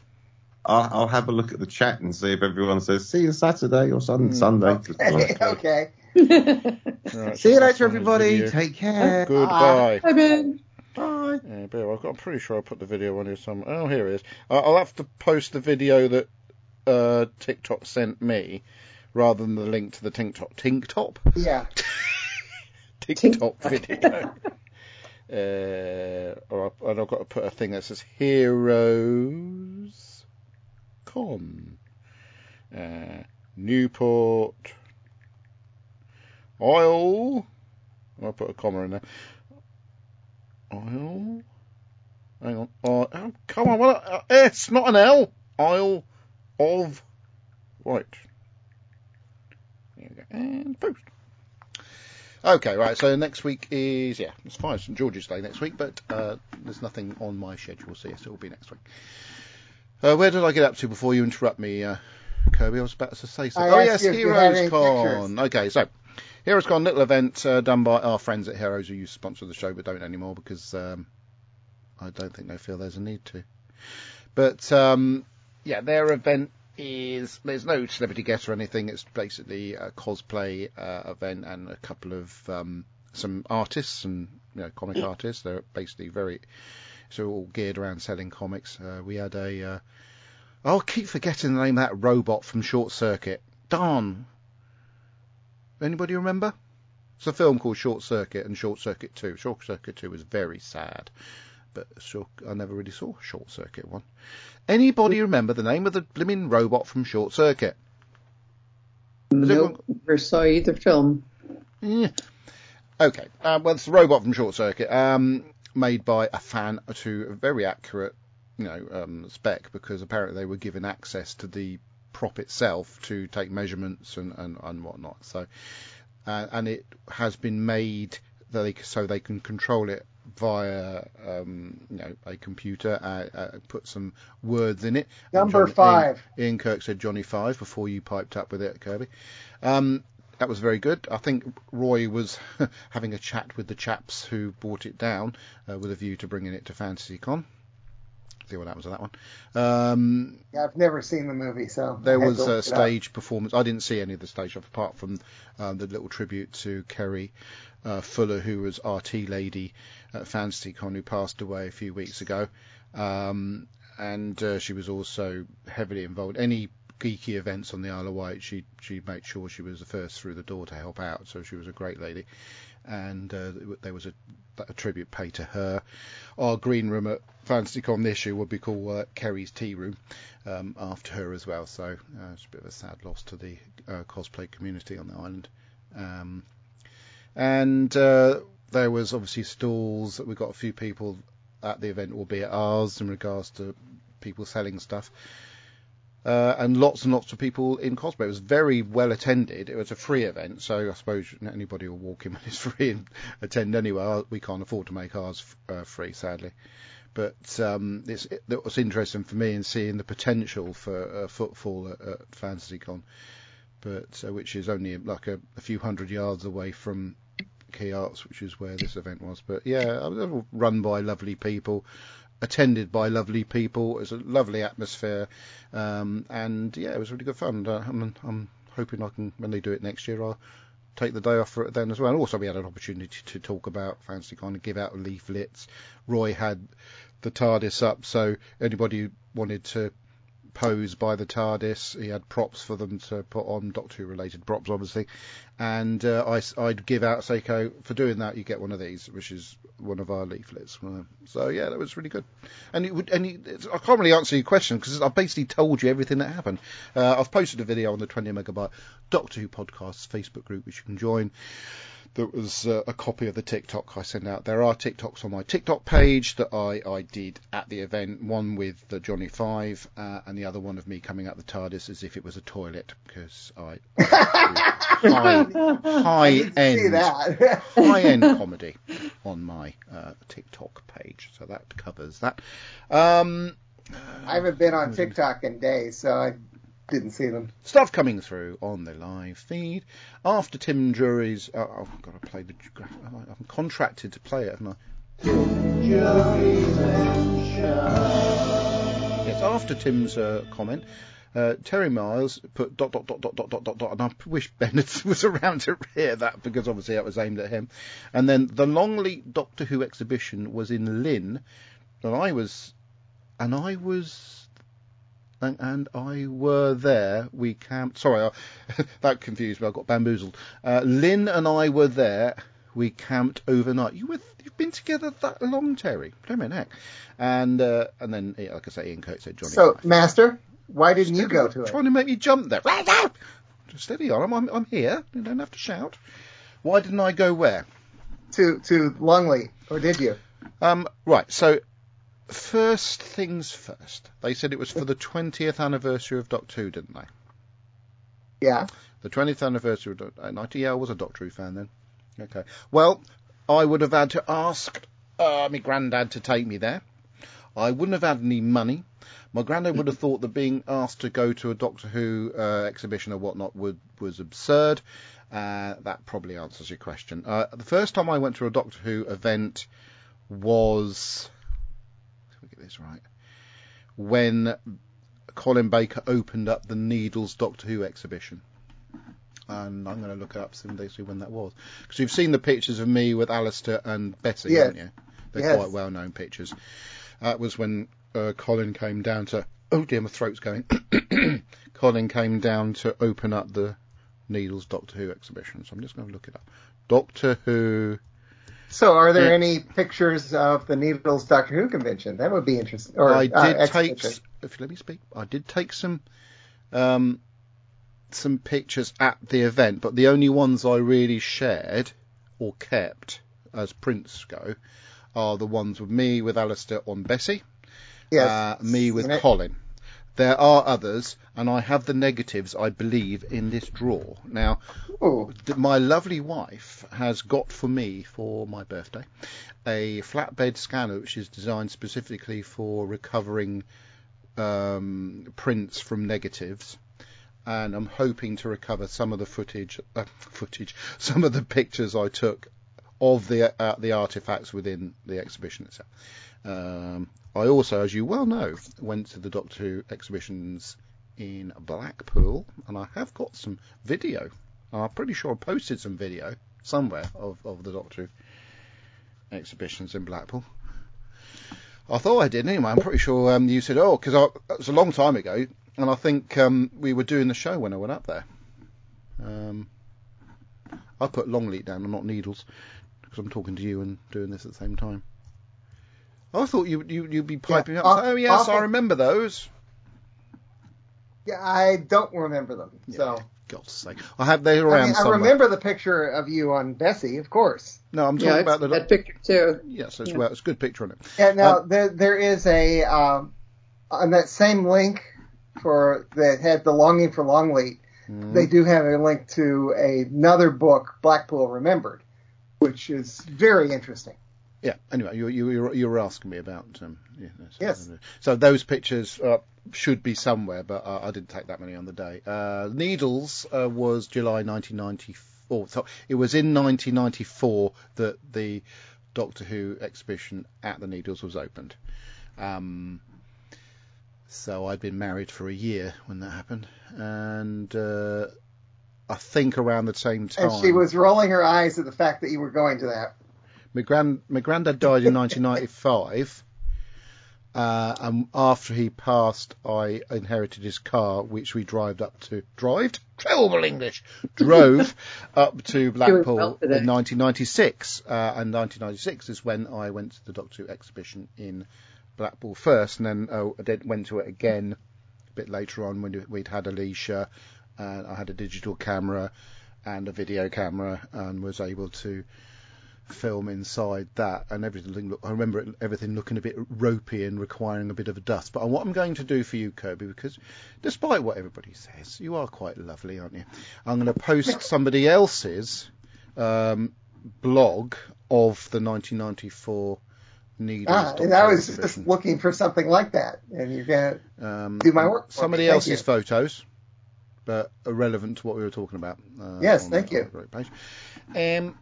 I'll, I'll have a look at the chat and see if everyone says see you Saturday or sun, Sunday. [LAUGHS] Okay. okay. [LAUGHS] Right, See you later, everybody. Take care. Goodbye. Bye, Ben. Bye. Yeah, bear, I've got, I'm pretty sure I put the video on here somewhere. Oh, here it is. I- I'll have to post the video that uh, TikTok sent me rather than the link to the TikTok. [LAUGHS] TikTok? Yeah. TikTok video. uh, or I- and I've got to put a thing that says Heroes Con. Uh, Newport. Oil. I'll put a comma in there. Oil. Hang on. Oh, oh, come on. What? Uh, S, not an L. Isle of. Right. There we go. And post. Okay, right. So next week is yeah, it's fine. St George's Day next week, but uh, there's nothing on my schedule, so yes, it will be next week. Uh, where did I get up to before you interrupt me, uh, Kirby? I was about to say something. I oh yes, you if you had Heroes any Con. Okay, so Heroes Con, little event uh, done by our friends at Heroes who used to sponsor the show, but don't anymore because um, I don't think they feel there's a need to. But um, yeah, their event is there's no celebrity guest or anything. It's basically a cosplay uh, event and a couple of um, some artists and you know comic [CLEARS THROAT] artists. They're basically very so all geared around selling comics. Uh, we had a uh, I'll keep forgetting the name of that robot from Short Circuit. Darn. Anybody remember? It's a film called Short Circuit and Short Circuit 2. Short Circuit 2 was very sad, but short, I never really saw Short Circuit 1. Anybody remember the name of the blimmin' robot from Short Circuit? Has Nope, never saw either film. Yeah. Okay, uh, well, it's the robot from Short Circuit, um, made by a fan to a very accurate, you know, um, spec because apparently they were given access to the prop itself to take measurements and, and, and whatnot. So, uh, and it has been made that they, so they can control it via, um, you know, a computer. Uh, uh, put some words in it. Number John- five. Ian, Ian Kirk said Johnny Five before you piped up with it, Kirby. Um, that was very good. I think Roy was [LAUGHS] having a chat with the chaps who bought it down uh, with a view to bringing it to FantasyCon. See what happens with that one. Um, Yeah, I've never seen the movie, so there was a look it up. stage performance. I didn't see any of the stage stuff apart from um, the little tribute to Kerry uh, Fuller, who was RT lady at FantasyCon, who passed away a few weeks ago. Um, and uh, she was also heavily involved. Any geeky events on the Isle of Wight, she she made sure she was the first through the door to help out. So she was a great lady. And uh, there was a a tribute paid to her. Our green room at FantasyCon this year would be called uh, Kerry's Tea Room um, after her as well. So uh, it's a bit of a sad loss to the uh, cosplay community on the island. Um, and uh, there was obviously stalls. We got a few people at the event, albeit ours, in regards to people selling stuff. Uh, and lots and lots of people in cosplay. It was very well attended. It was a free event, so I suppose anybody will walk in when it's [LAUGHS] free and attend anyway. We can't afford to make ours uh, free, sadly. But um, it's, it, was interesting for me in seeing the potential for uh, footfall at, at FantasyCon, but uh, which is only like a, a few hundred yards away from Quay Arts, which is where this event was. But yeah, was run by lovely people, attended by lovely people. It was a lovely atmosphere, um, and yeah, it was really good fun. Uh, I'm, I'm hoping I can when they do it next year. I'll take the day off for it then as well. And also, we had an opportunity to talk about fancy kind of give out leaflets. Roy had the TARDIS up, so anybody who wanted to pose by the TARDIS. He had props for them to put on, Doctor Who related props, obviously. And uh, I, would give out Seiko for doing that. You get one of these, which is one of our leaflets. So yeah, that was really good. And it would, and it, I can't really answer your question because I basically told you everything that happened. Uh, I've posted a video on the 20 megabyte Doctor Who podcast Facebook group, which you can join there was uh, a copy of the TikTok I sent out. There are TikToks on my TikTok page that I, I did at the event. One with the Johnny Five, uh, and the other one of me coming out the TARDIS as if it was a toilet because I, high, [LAUGHS] high end high [LAUGHS] end comedy on my uh, TikTok page. So that covers that. Um, I haven't been on TikTok in days, so I didn't see them. Stuff coming through on the live feed. After Tim Jury's. Oh, I've got to play the. I'm contracted to play it, haven't I? Yes, after Tim's uh, comment, uh, Terry Miles put dot dot dot dot dot dot dot dot, and I wish Bennett [LAUGHS] was around to hear that because obviously that was aimed at him. And then the Longleat Doctor Who exhibition was in Lynn, and I was, and I was and, and I were there. We camped. Sorry, I, [LAUGHS] that confused me. I got bamboozled. Uh, Lynn and I were there. We camped overnight. You were you've been together that long, Terry? Blimey heck. And uh, and then, yeah, like I say, Ian Coates said Johnny. So. Master, why didn't you go to it? Trying to make me jump there. Steady on. I'm, I'm, I'm here. You don't have to shout. Why didn't I go where? To to Longleat, or did you? Um, right. So First things first. They said it was for the 20th anniversary of Doctor Who, didn't they? Yeah. The 20th anniversary of Doctor Who. Yeah, I was a Doctor Who fan then. Okay. Well, I would have had to ask uh, my granddad to take me there. I wouldn't have had any money. My granddad would have thought that being asked to go to a Doctor Who uh, exhibition or whatnot would, was absurd. Uh, that probably answers your question. Uh, the first time I went to a Doctor Who event was get this right, when Colin Baker opened up the Needles Doctor Who exhibition. And I'm going to look it up to see when that was. Because you've seen the pictures of me with Alistair and Betty, yeah. haven't you? They're yes. quite well known pictures. That was when uh, Colin came down to. Oh dear, my throat's going. [COUGHS] Colin came down to open up the Needles Doctor Who exhibition. So I'm just going to look it up. Doctor Who so, are there any pictures of the Needles Doctor Who convention? That would be interesting. Or, I uh, did uh, take, if you let me speak, I did take some um, some pictures at the event, but the only ones I really shared or kept as prints go are the ones with me with Alistair on Bessie, yes, uh, me with Colin. There are others, and I have the negatives, I believe, in this drawer. Now, Ooh. my lovely wife has got for me for my birthday a flatbed scanner which is designed specifically for recovering um, prints from negatives. And I'm hoping to recover some of the footage, uh, footage, [LAUGHS] some of the pictures I took of the uh, the artifacts within the exhibition itself. Um, I also, as you well know, went to the Doctor Who exhibitions in Blackpool, and I have got some video. I'm pretty sure I posted some video somewhere of, of the Doctor Who exhibitions in Blackpool. I thought I did anyway. I'm pretty sure um, you said, oh, because it was a long time ago, and I think um, we were doing the show when I went up there. Um, I put Longleat down, and not Needles, because I'm talking to you and doing this at the same time. I thought you you you'd be piping Yeah, up. aw- Oh yes, awful. I remember those. Yeah, I don't remember them. So God's sake, I have they I, around mean, I remember the picture of you on Bessie, of course. No, I'm talking Yeah, about the that picture too. yes, it's Yeah. well, it's a good picture on it. Yeah, now Um, there there is a um, on that same link for that had the longing for Longleat. Mm. They do have a link to another book, Blackpool Remembered, which is very interesting. Yeah. Anyway, you you you were- you were asking me about um. Yeah, no, so- Yes. So those pictures uh, should be somewhere, but uh, I didn't take that many on the day. Uh, Needles uh, was July 1994. So it was in 1994 that the Doctor Who exhibition at the Needles was opened. Um, so I'd been married for a year when that happened, and uh, I think around the same time. And she was rolling her eyes at the fact that you were going to that. My grand my granddad died in 1995, uh, and after he passed, I inherited his car, which we drove up to drived? Terrible English. Drove [LAUGHS] up to Blackpool well in 1996, uh, and 1996 is when I went to the Doctor Who exhibition in Blackpool first, and then oh, I did, went to it again a bit later on when we'd had Alicia, and I had a digital camera and a video camera, and was able to film inside that and everything look, I remember it, everything looking a bit ropey and requiring a bit of a dust but what I'm going to do for you Kirby because despite what everybody says you are quite lovely aren't you I'm going to post [LAUGHS] somebody else's um, blog of the 1994 Needles Ah, and I was exhibition. just looking for something like that, and you're gonna um, do my work somebody else's you. photos but irrelevant to what we were talking about uh, Yes, thank you. right page. Um,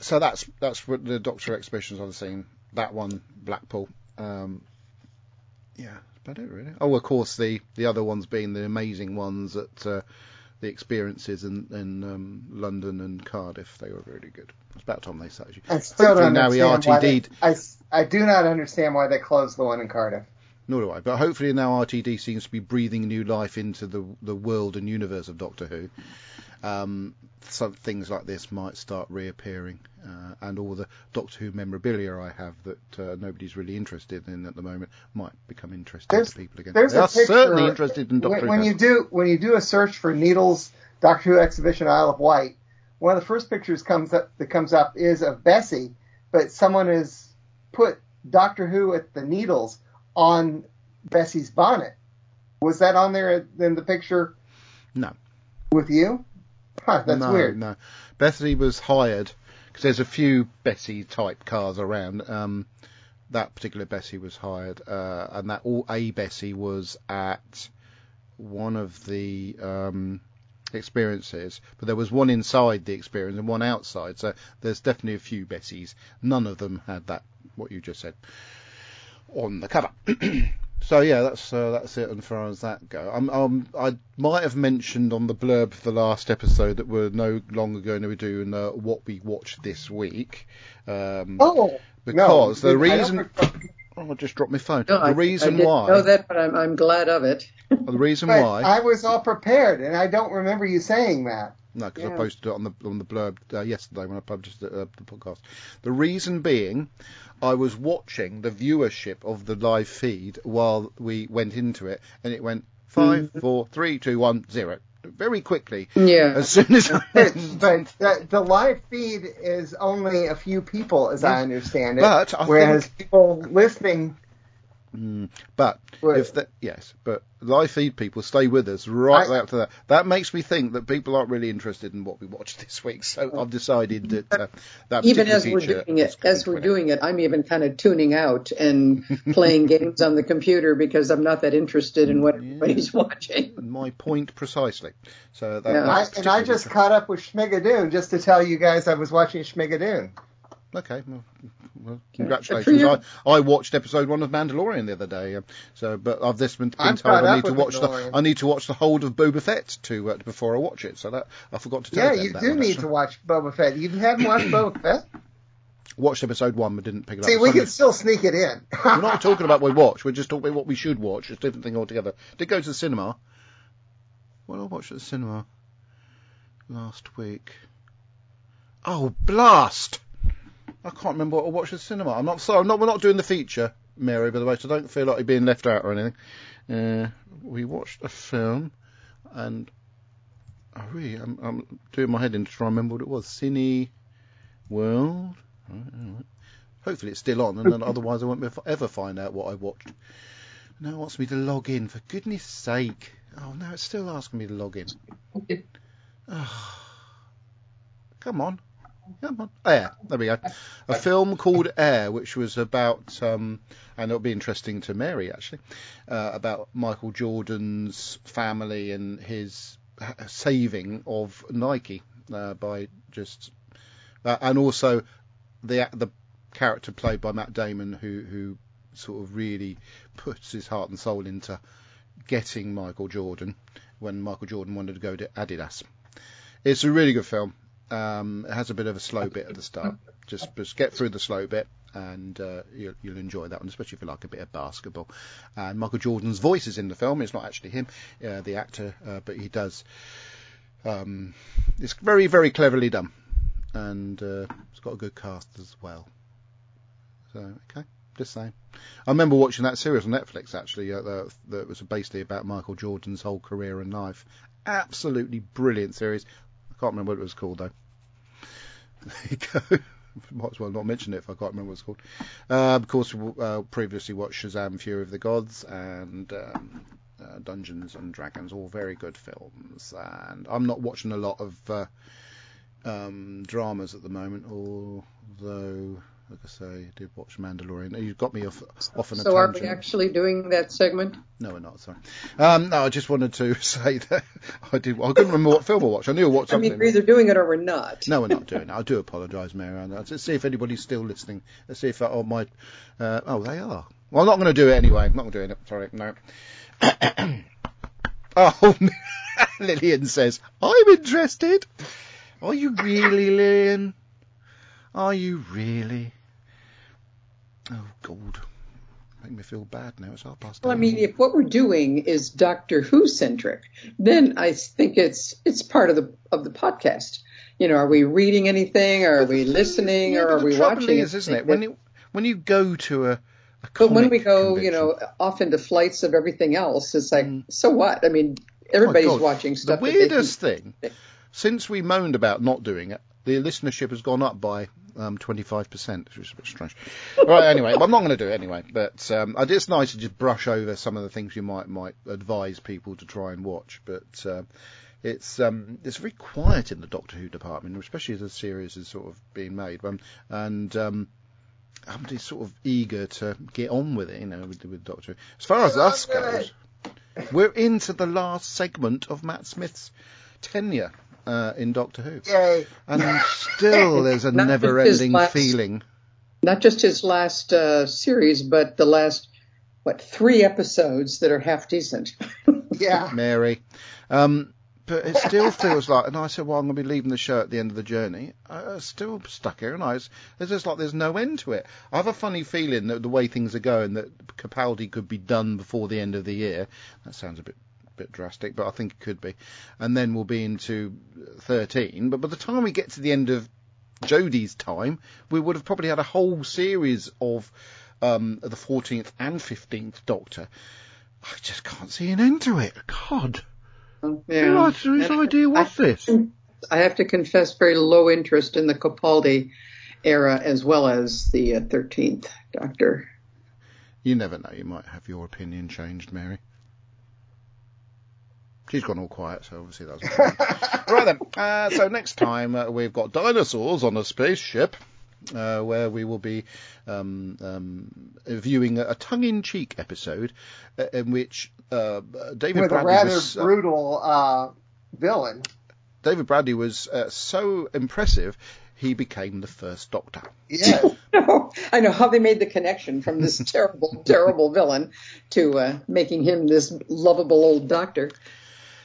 so that's that's what the Doctor exhibitions I've seen. That one, Blackpool. Um, yeah, that's about it really. Oh, of course, the the other ones being the amazing ones at uh, the experiences in in um, London and Cardiff. They were really good. It's about time they started. I still don't now we understand why they, RTD'd. I, I do not understand why they closed the one in Cardiff. Nor do I. But hopefully now RTD seems to be breathing new life into the the world and universe of Doctor Who. Um, some things like this might start reappearing, uh, and all the Doctor Who memorabilia I have that uh, nobody's really interested in at the moment might become interesting There's- to people again. There's they are picture, certainly interested in Doctor when, when Who. you do when you do a search for Needles Doctor Who exhibition Isle of Wight. One of the first pictures comes up that comes up is of Bessie, but someone has put Doctor Who at the Needles on Bessie's bonnet. Was that on there in the picture No. with you? Huh, that's no, weird. No, Bethany was hired because there's a few Bessie type cars around. Um, that particular Bessie was hired, uh, and that all a Bessie was at one of the um, experiences, but there was one inside the experience and one outside. So there's definitely a few Bessies. None of them had that what you just said on the cover. [CLEARS THROAT] So yeah, that's uh, that's it as far as that go. Um, um, I might have mentioned on the blurb for the last episode that we're no longer going to be doing uh, what we watched this week. Um, Oh, because no, the reason oh, I just dropped my phone. No, the I, reason I didn't why know that, but I'm I'm glad of it. the reason but why I was all prepared, and I don't remember you saying that. No, because I posted it on the on the blurb uh, yesterday when I published the, uh, the podcast. The reason being, I was watching the viewership of the live feed while we went into it, and it went five, mm. four, three, two, one, zero, very quickly. Yeah. As soon as I [LAUGHS] But, but the, the live feed is only a few people, as I understand it. But I whereas think- people listening, Mm, but Well- if that yes, but live feed people stay with us right I- after that. That makes me think that people aren't really interested in what we watched [LAUGHS] this week. So I've decided that uh, that even as we're doing it, as we're doing it, I'm even kind of tuning out and [LAUGHS] playing games on the computer because I'm not that interested in what everybody's [LAUGHS] watching. My point precisely. So that, Yeah. I, and I just caught up with Schmigadoon just to tell you guys I was watching Schmigadoon. Okay, well, well congratulations. [LAUGHS] I, I watched episode one of Mandalorian the other day. Um, so, but I've this been, been told I need to watch the. I need to watch the hold of Boba Fett to uh, before I watch it. So that I forgot to tell you. Yeah, you do need actually. to watch Boba Fett. You haven't watched Boba [COUGHS] Fett? Watched episode one, but didn't pick it See, up. See, we can still sneak it in. [LAUGHS] We're not talking about what we watch. We're just talking about what we should watch. It's a different thing altogether. Did go to the cinema. What did I watch at the cinema last week? Oh, Blast! I can't remember what I watched at the cinema. I'm not sorry. I'm not. We're not doing the feature, Mary. By the way, so don't feel like you're being left out or anything. Uh, we watched a film, and I really, I'm, I'm doing my head in to try and remember what it was. Cine World. Right, all right. Hopefully it's still on, and then [LAUGHS] otherwise I won't ever find out what I watched. Now it wants me to log in. For goodness sake! Oh no, it's still asking me to log in. [LAUGHS] On. Come on. Air. There we go. A film called Air, which was about, um, and it'll be interesting to Mary actually, uh, about Michael Jordan's family and his saving of Nike uh, by just, uh, and also the the character played by Matt Damon, who who sort of really puts his heart and soul into getting Michael Jordan when Michael Jordan wanted to go to Adidas. It's a really good film. Um, it has a bit of a slow bit at the start. Just, just get through the slow bit, and uh, you'll, you'll enjoy that one, especially if you like a bit of basketball. And Michael Jordan's voice is in the film. It's not actually him, uh, the actor, uh, but he does. Um, it's very, very cleverly done, and uh, it's got a good cast as well. So, okay, just saying. I remember watching that series on Netflix actually uh, that, that was basically about Michael Jordan's whole career and life. Absolutely brilliant series. Can't remember what it was called though. [LAUGHS] There you go. [LAUGHS] Might as well not mention it if I can't remember what it's called. Uh, of course, uh, previously watched Shazam: Fury of the Gods and um, uh, Dungeons and Dragons, all very good films. And I'm not watching a lot of uh, um, dramas at the moment, although, like I say, I did watch Mandalorian. You've got me off off on a So are tangent. we actually doing that segment? No, we're not. Sorry. Um, no, I just wanted to [LAUGHS] say that I did. I couldn't remember what film I watched. I knew I watched I mean, we're either doing it or we're not. No, we're not doing it. I do apologise, Mary. Let's see if anybody's still listening. Let's see if that, oh, my, uh, oh, they are. Well, I'm not going to do it anyway. I'm not doing it. Sorry, no. [COUGHS] oh, [LAUGHS] Lillian says, I'm interested. Are you really, Lillian? Are you really? Oh, God. Make me feel bad now. It's half past Well, I mean, if what we're doing is Doctor Who centric, then I think it's it's part of the of the podcast. You know, are we reading anything? Or are we listening? Yeah, or are we watching? Is, isn't it? When you when you go to a, but when we go, you know, off into flights of everything else, it's like, Mm. so what? I mean, Oh everybody's God. watching stuff. The that they can- weirdest thing, since we moaned about not doing it, the listenership has gone up by um, 25%, which is a bit strange. right, anyway, I'm not going to do it anyway, but um, it's nice to just brush over some of the things you might might advise people to try and watch, but um, it's um, it's very quiet in the Doctor Who department, especially as the series is sort of being made, um, and um, I'm just sort of eager to get on with it, you know, with, with Doctor Who. As far as us goes, we're into the last segment of Matt Smith's tenure uh, in Doctor Who, Yay. and still [LAUGHS] there's a Not just his never-ending last- feeling. not just his last uh, series, but the last what three episodes that are half decent. [LAUGHS] Yeah. Mary. Um, but it still feels like, and I said, well, I'm going to be leaving the show at the end of the journey. I- I'm still stuck here, and I, it's it's just like there's no end to it. I have a funny feeling that the way things are going, that Capaldi could be done before the end of the year. That sounds a bit bit drastic, but I think it could be. And then we'll be into 13. But by the time we get to the end of Jodie's time, we would have probably had a whole series of um, the 14th and 15th Doctor. I just can't see an end to it. God. Yeah. Whose idea was this? I have to confess, very low interest in the Capaldi era as well as the uh, Thirteenth Doctor. You never know. You might have your opinion changed, Mary. She's gone all quiet, so obviously that's [LAUGHS] right then. Uh, so next time uh, we've got dinosaurs on a spaceship, uh, where we will be um, um, viewing a, a tongue-in-cheek episode uh, in which uh, David With a Bradley rather was, uh, brutal uh, villain. David Bradley was uh, so impressive he became the first Doctor. Yeah. [LAUGHS] No, I know how they made the connection from this [LAUGHS] terrible, terrible villain to uh, making him this lovable old doctor.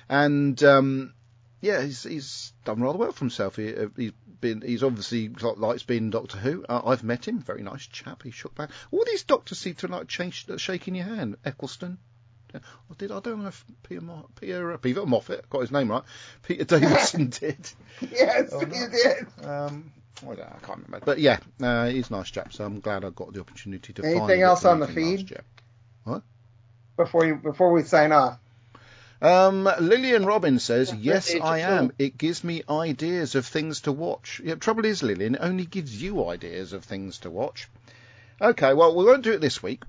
And um, yeah, he's he's done rather well for himself. He, uh, he's been he's obviously likes being Doctor Who. Uh, I've met him, very nice chap. He shook back. All these doctors seem to like change, uh, shaking your hand. Eccleston. Or did I don't know if Peter Mo- Peter Peter Moffat got his name right. Peter Davison [LAUGHS] did. yes, Oh, no. did. Um, I, I can't remember. But yeah, uh, he's a nice chap. So I'm glad I got the opportunity to. Anything else on the meet him last feed? year. Before you before we sign off. Um, Lillian Robbins says, "Yes, I am. It gives me ideas of things to watch. Yeah, trouble is, Lillian, it only gives you ideas of things to watch. Okay, well, we won't do it this week.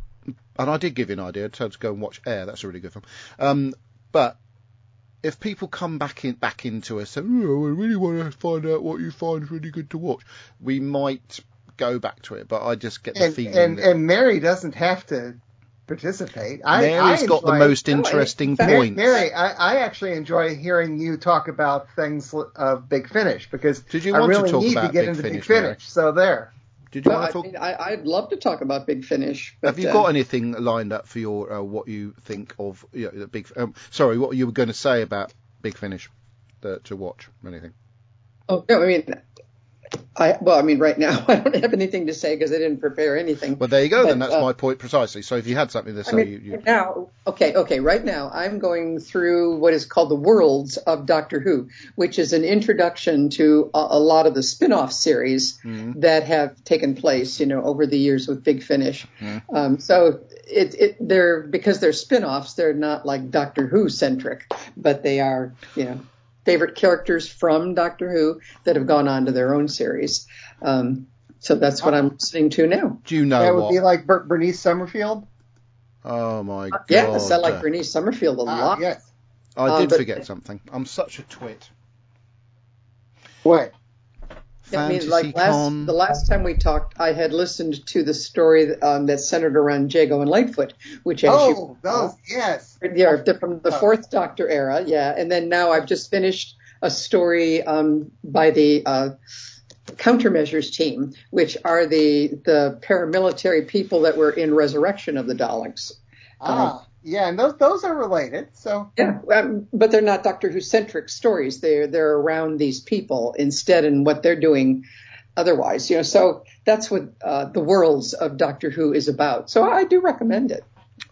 And I did give you an idea to, to go and watch Air. That's a really good film. Um, but if people come back in back into us and oh, I really want to find out what you find is really good to watch, we might go back to it. But I just get the And feeling and, that and Mary doesn't have to participate. I, Mary's I got the most No, interesting in fact- Mary, points. Mary I, I actually enjoy hearing you talk about things of Big Finish because Did you I want to really talk need about to get Big into Finish, Big Mary? Finish. So there. Did you Well, want I to talk? mean, I, I'd love to talk about Big Finish. But, Have you uh, got anything lined up for your uh, what you think of you know, the big? Um, sorry, what you were going to say about Big Finish uh, to watch? or Anything? Oh no, I mean, I well, I mean, right now [LAUGHS] I don't have anything to say because I didn't prepare anything. Well, there you go. then that's uh, my point precisely. So if you had something to I say, mean, you, you now, okay, okay, right now I'm going through what is called the worlds of Doctor Who, which is an introduction to a, a lot of the spin-off series Mm-hmm. that have taken place, you know, over the years with Big Finish. Um, so it, it, they're because they're spin-offs, they're not like Doctor Who centric, but they are, you know, favorite characters from Doctor Who that have gone on to their own series. Um, so that's what I'm listening to now. do you know that would what? be like Ber- Bernice Summerfield. oh my god! Yes, I like Bernice Summerfield a Ah, lot. yes. I uh, did but- forget something. I'm such a twit. What? I mean, like last the last time we talked, I had listened to the story um, that centered around Jago and Lightfoot, which as Oh, you those yes. yeah, they're from the Fourth Doctor era, yeah. And then now I've just finished a story um, by the uh, countermeasures team, which are the the paramilitary people that were in Resurrection of the Daleks. Ah, yeah, and those those are related. So Yeah, um, but they're not Doctor Who centric stories. They're they're around these people instead, and what they're doing otherwise. You know, so that's what uh, the worlds of Doctor Who is about. So I do recommend it.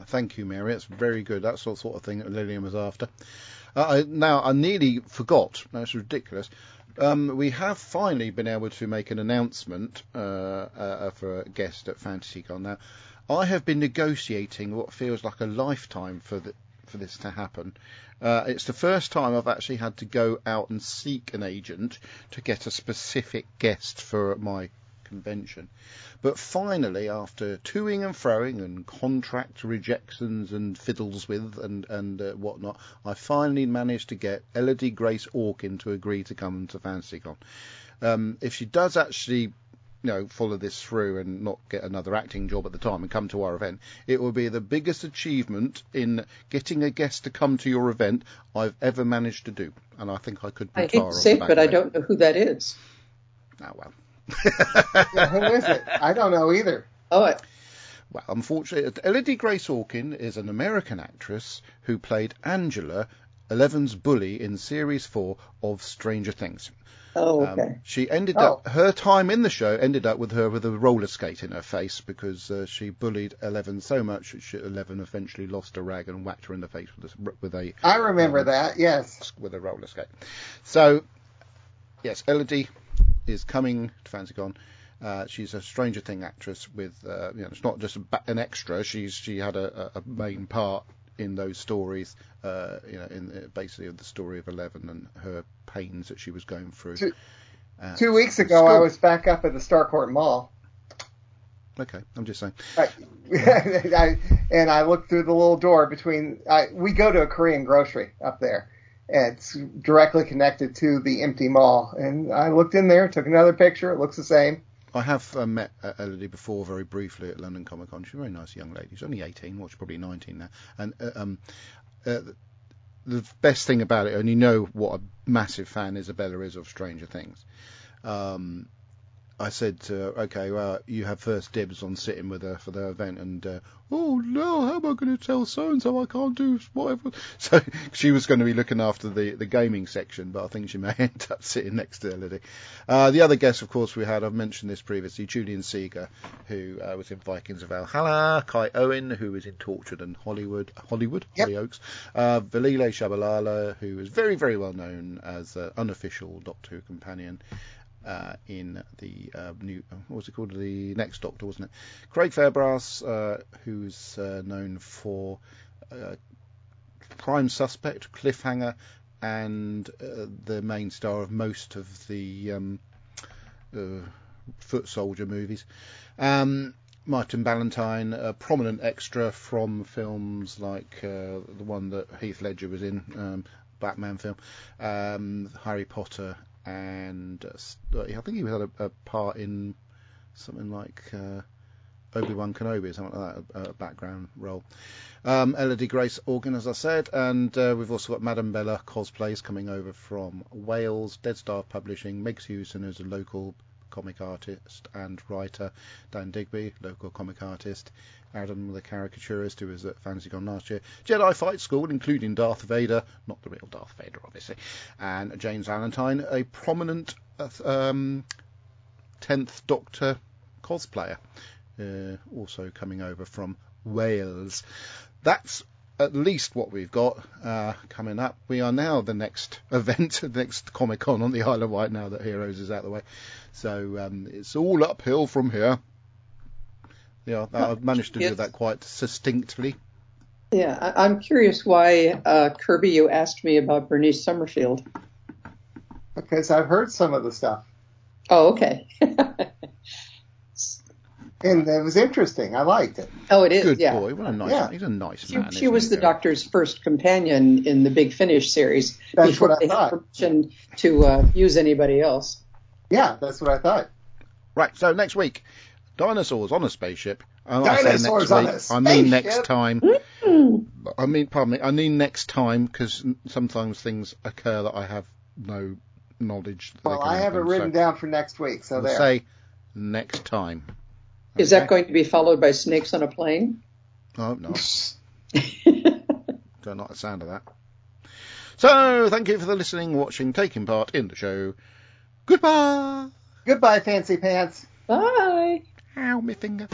Thank you, Mary. It's very good. That's the sort of thing that Lillian was after. Uh, I, now, I nearly forgot. That's ridiculous. Um, we have finally been able to make an announcement uh, uh, for a guest at FantasyCon. Now, I have been negotiating what feels like a lifetime for the, for this to happen. Uh, it's the first time I've actually had to go out and seek an agent to get a specific guest for my convention. But finally, after toing and froing and contract rejections and fiddles with and and uh, whatnot, I finally managed to get Elodie Grace Orkin to agree to come to FantasyCon. Um, if she does actually, you know, follow this through and not get another acting job at the time and come to our event, it will be the biggest achievement in getting a guest to come to your event I've ever managed to do. And I think I could. I retire hate to say it, but I don't know who that is. Ah, well. yeah, who is it? I don't know either. Oh, I, Well, unfortunately, Elodie Grace Orkin is an American actress who played Angela, Eleven's bully in series four of Stranger Things. Oh, Um, okay. she ended Oh. up her time in the show ended up with her with a roller skate in her face because uh, she bullied Eleven so much that she, Eleven eventually lost a rag and whacked her in the face with a, with a I remember that. Yes. with a roller skate. So, yes, Elodie is coming to FantasyCon. Uh, she's a Stranger Thing actress with, uh, you know, it's not just an extra. She's she had a a main part in those stories, uh, you know, in the, basically of the story of Eleven and her pains that she was going through. Two- Uh, Two weeks ago, I was back up at the Starcourt Mall. Okay, I'm just saying. I, [LAUGHS] I, and I looked through the little door between. I, we go to a Korean grocery up there. And it's directly connected to the empty mall. And I looked in there, took another picture. It looks the same. I have uh, met uh, Elodie before very briefly at London Comic Con. She's a very nice young lady. She's only 18, well, she's probably 19 now. And uh, um, uh, the best thing about it, and you know what a massive fan Isabella is of Stranger Things. Um, I said to her, okay, well, you have first dibs on sitting with her for the event, and uh, oh no, how am I going to tell so and so I can't do whatever? [LAUGHS] So she was going to be looking after the, the gaming section, but I think she may [LAUGHS] end up sitting next to Elodie. Uh, the other guest, of course, we had, I've mentioned this previously, Julian Seeger, who uh, was in Vikings of Valhalla, Kai Owen, who was in Torchwood and Hollywood, Hollywood, Yep. Hollyoaks, uh, Velile Tshabalala, who is very, very well known as an unofficial Doctor Who companion, uh, in the uh, new, what was it called? The Next Doctor, wasn't it? Craig Fairbrass, uh, who's uh, known for uh, Prime Suspect, Cliffhanger, and uh, the main star of most of the um, uh, Foot Soldier movies. Um, Martin Ballantyne, a prominent extra from films like uh, the one that Heath Ledger was in, um, Batman film, um, Harry Potter, and uh, s- I think he had a, a part in something like uh, Obi Wan Kenobi, or something like that, a, background role. Um, Elodie Grace Orkin, as I said, and uh, we've also got Madame Bella cosplays coming over from Wales, Dead Star Publishing, Meg Hewson, who's a local comic artist and writer, Dan Digby, local comic artist, Adam the caricaturist who was at Fantasy Con last year, Jedi Fight School, including Darth Vader, not the real Darth Vader, obviously, and James Valentine, a prominent um, 10th Doctor cosplayer, uh, also coming over from Wales. That's at least what we've got uh, coming up. We are now the next [LAUGHS] event, the next Comic Con on the Isle of Wight now that Heroes is out of the way. So um, it's all uphill from here. Yeah, I've managed to do that quite succinctly. Yeah, I, I'm curious why, uh, Kirby, you asked me about Bernice Summerfield. Because I've heard some of the stuff. Oh, okay. [LAUGHS] And it was interesting. I liked it. oh, it is. Good yeah. boy, what a nice, Yeah. he's a nice She, man. she was he, the Joe? Doctor's first companion in the Big Finish series That's before what I they had thought. permission to uh, use anybody else. Yeah, that's what I thought. Right, so next week, dinosaurs on a spaceship. Oh, I say Dinosaurs next on week. I mean next spaceship? time. I mean, pardon me. I mean next time because sometimes things occur that I have no knowledge. That Well, I have it written so down for next week, so we'll there. say next time. Is that going to be followed by snakes on a plane? Oh no, [LAUGHS] don't like the sound of that. So, thank you for the listening, watching, taking part in the show. Goodbye. Goodbye, fancy pants. Bye. Ow, my finger.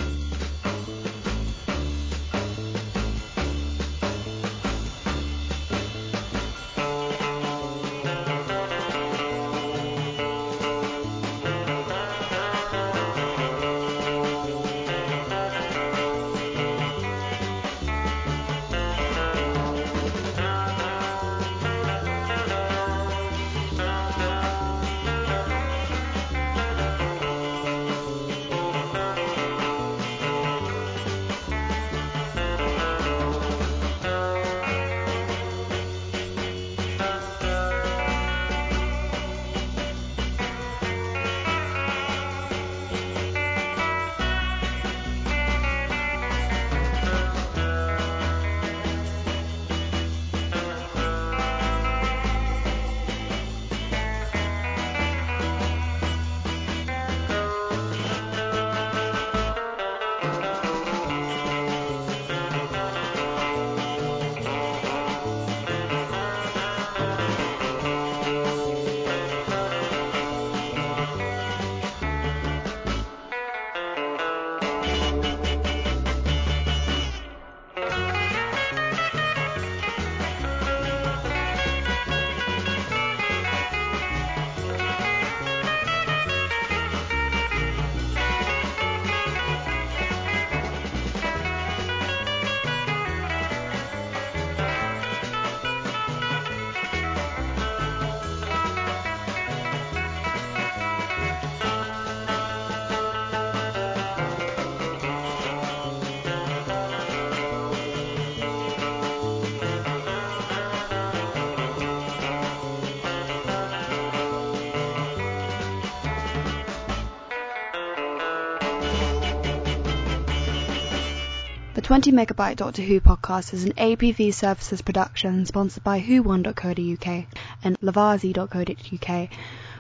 20 megabyte Doctor Who podcast is an APV Services production sponsored by who1.co.uk and lovarzi.co.uk.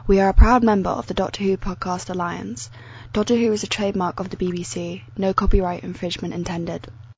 We are a proud member of the Doctor Who Podcast Alliance. Doctor Who is a trademark of the BBC. No copyright infringement intended.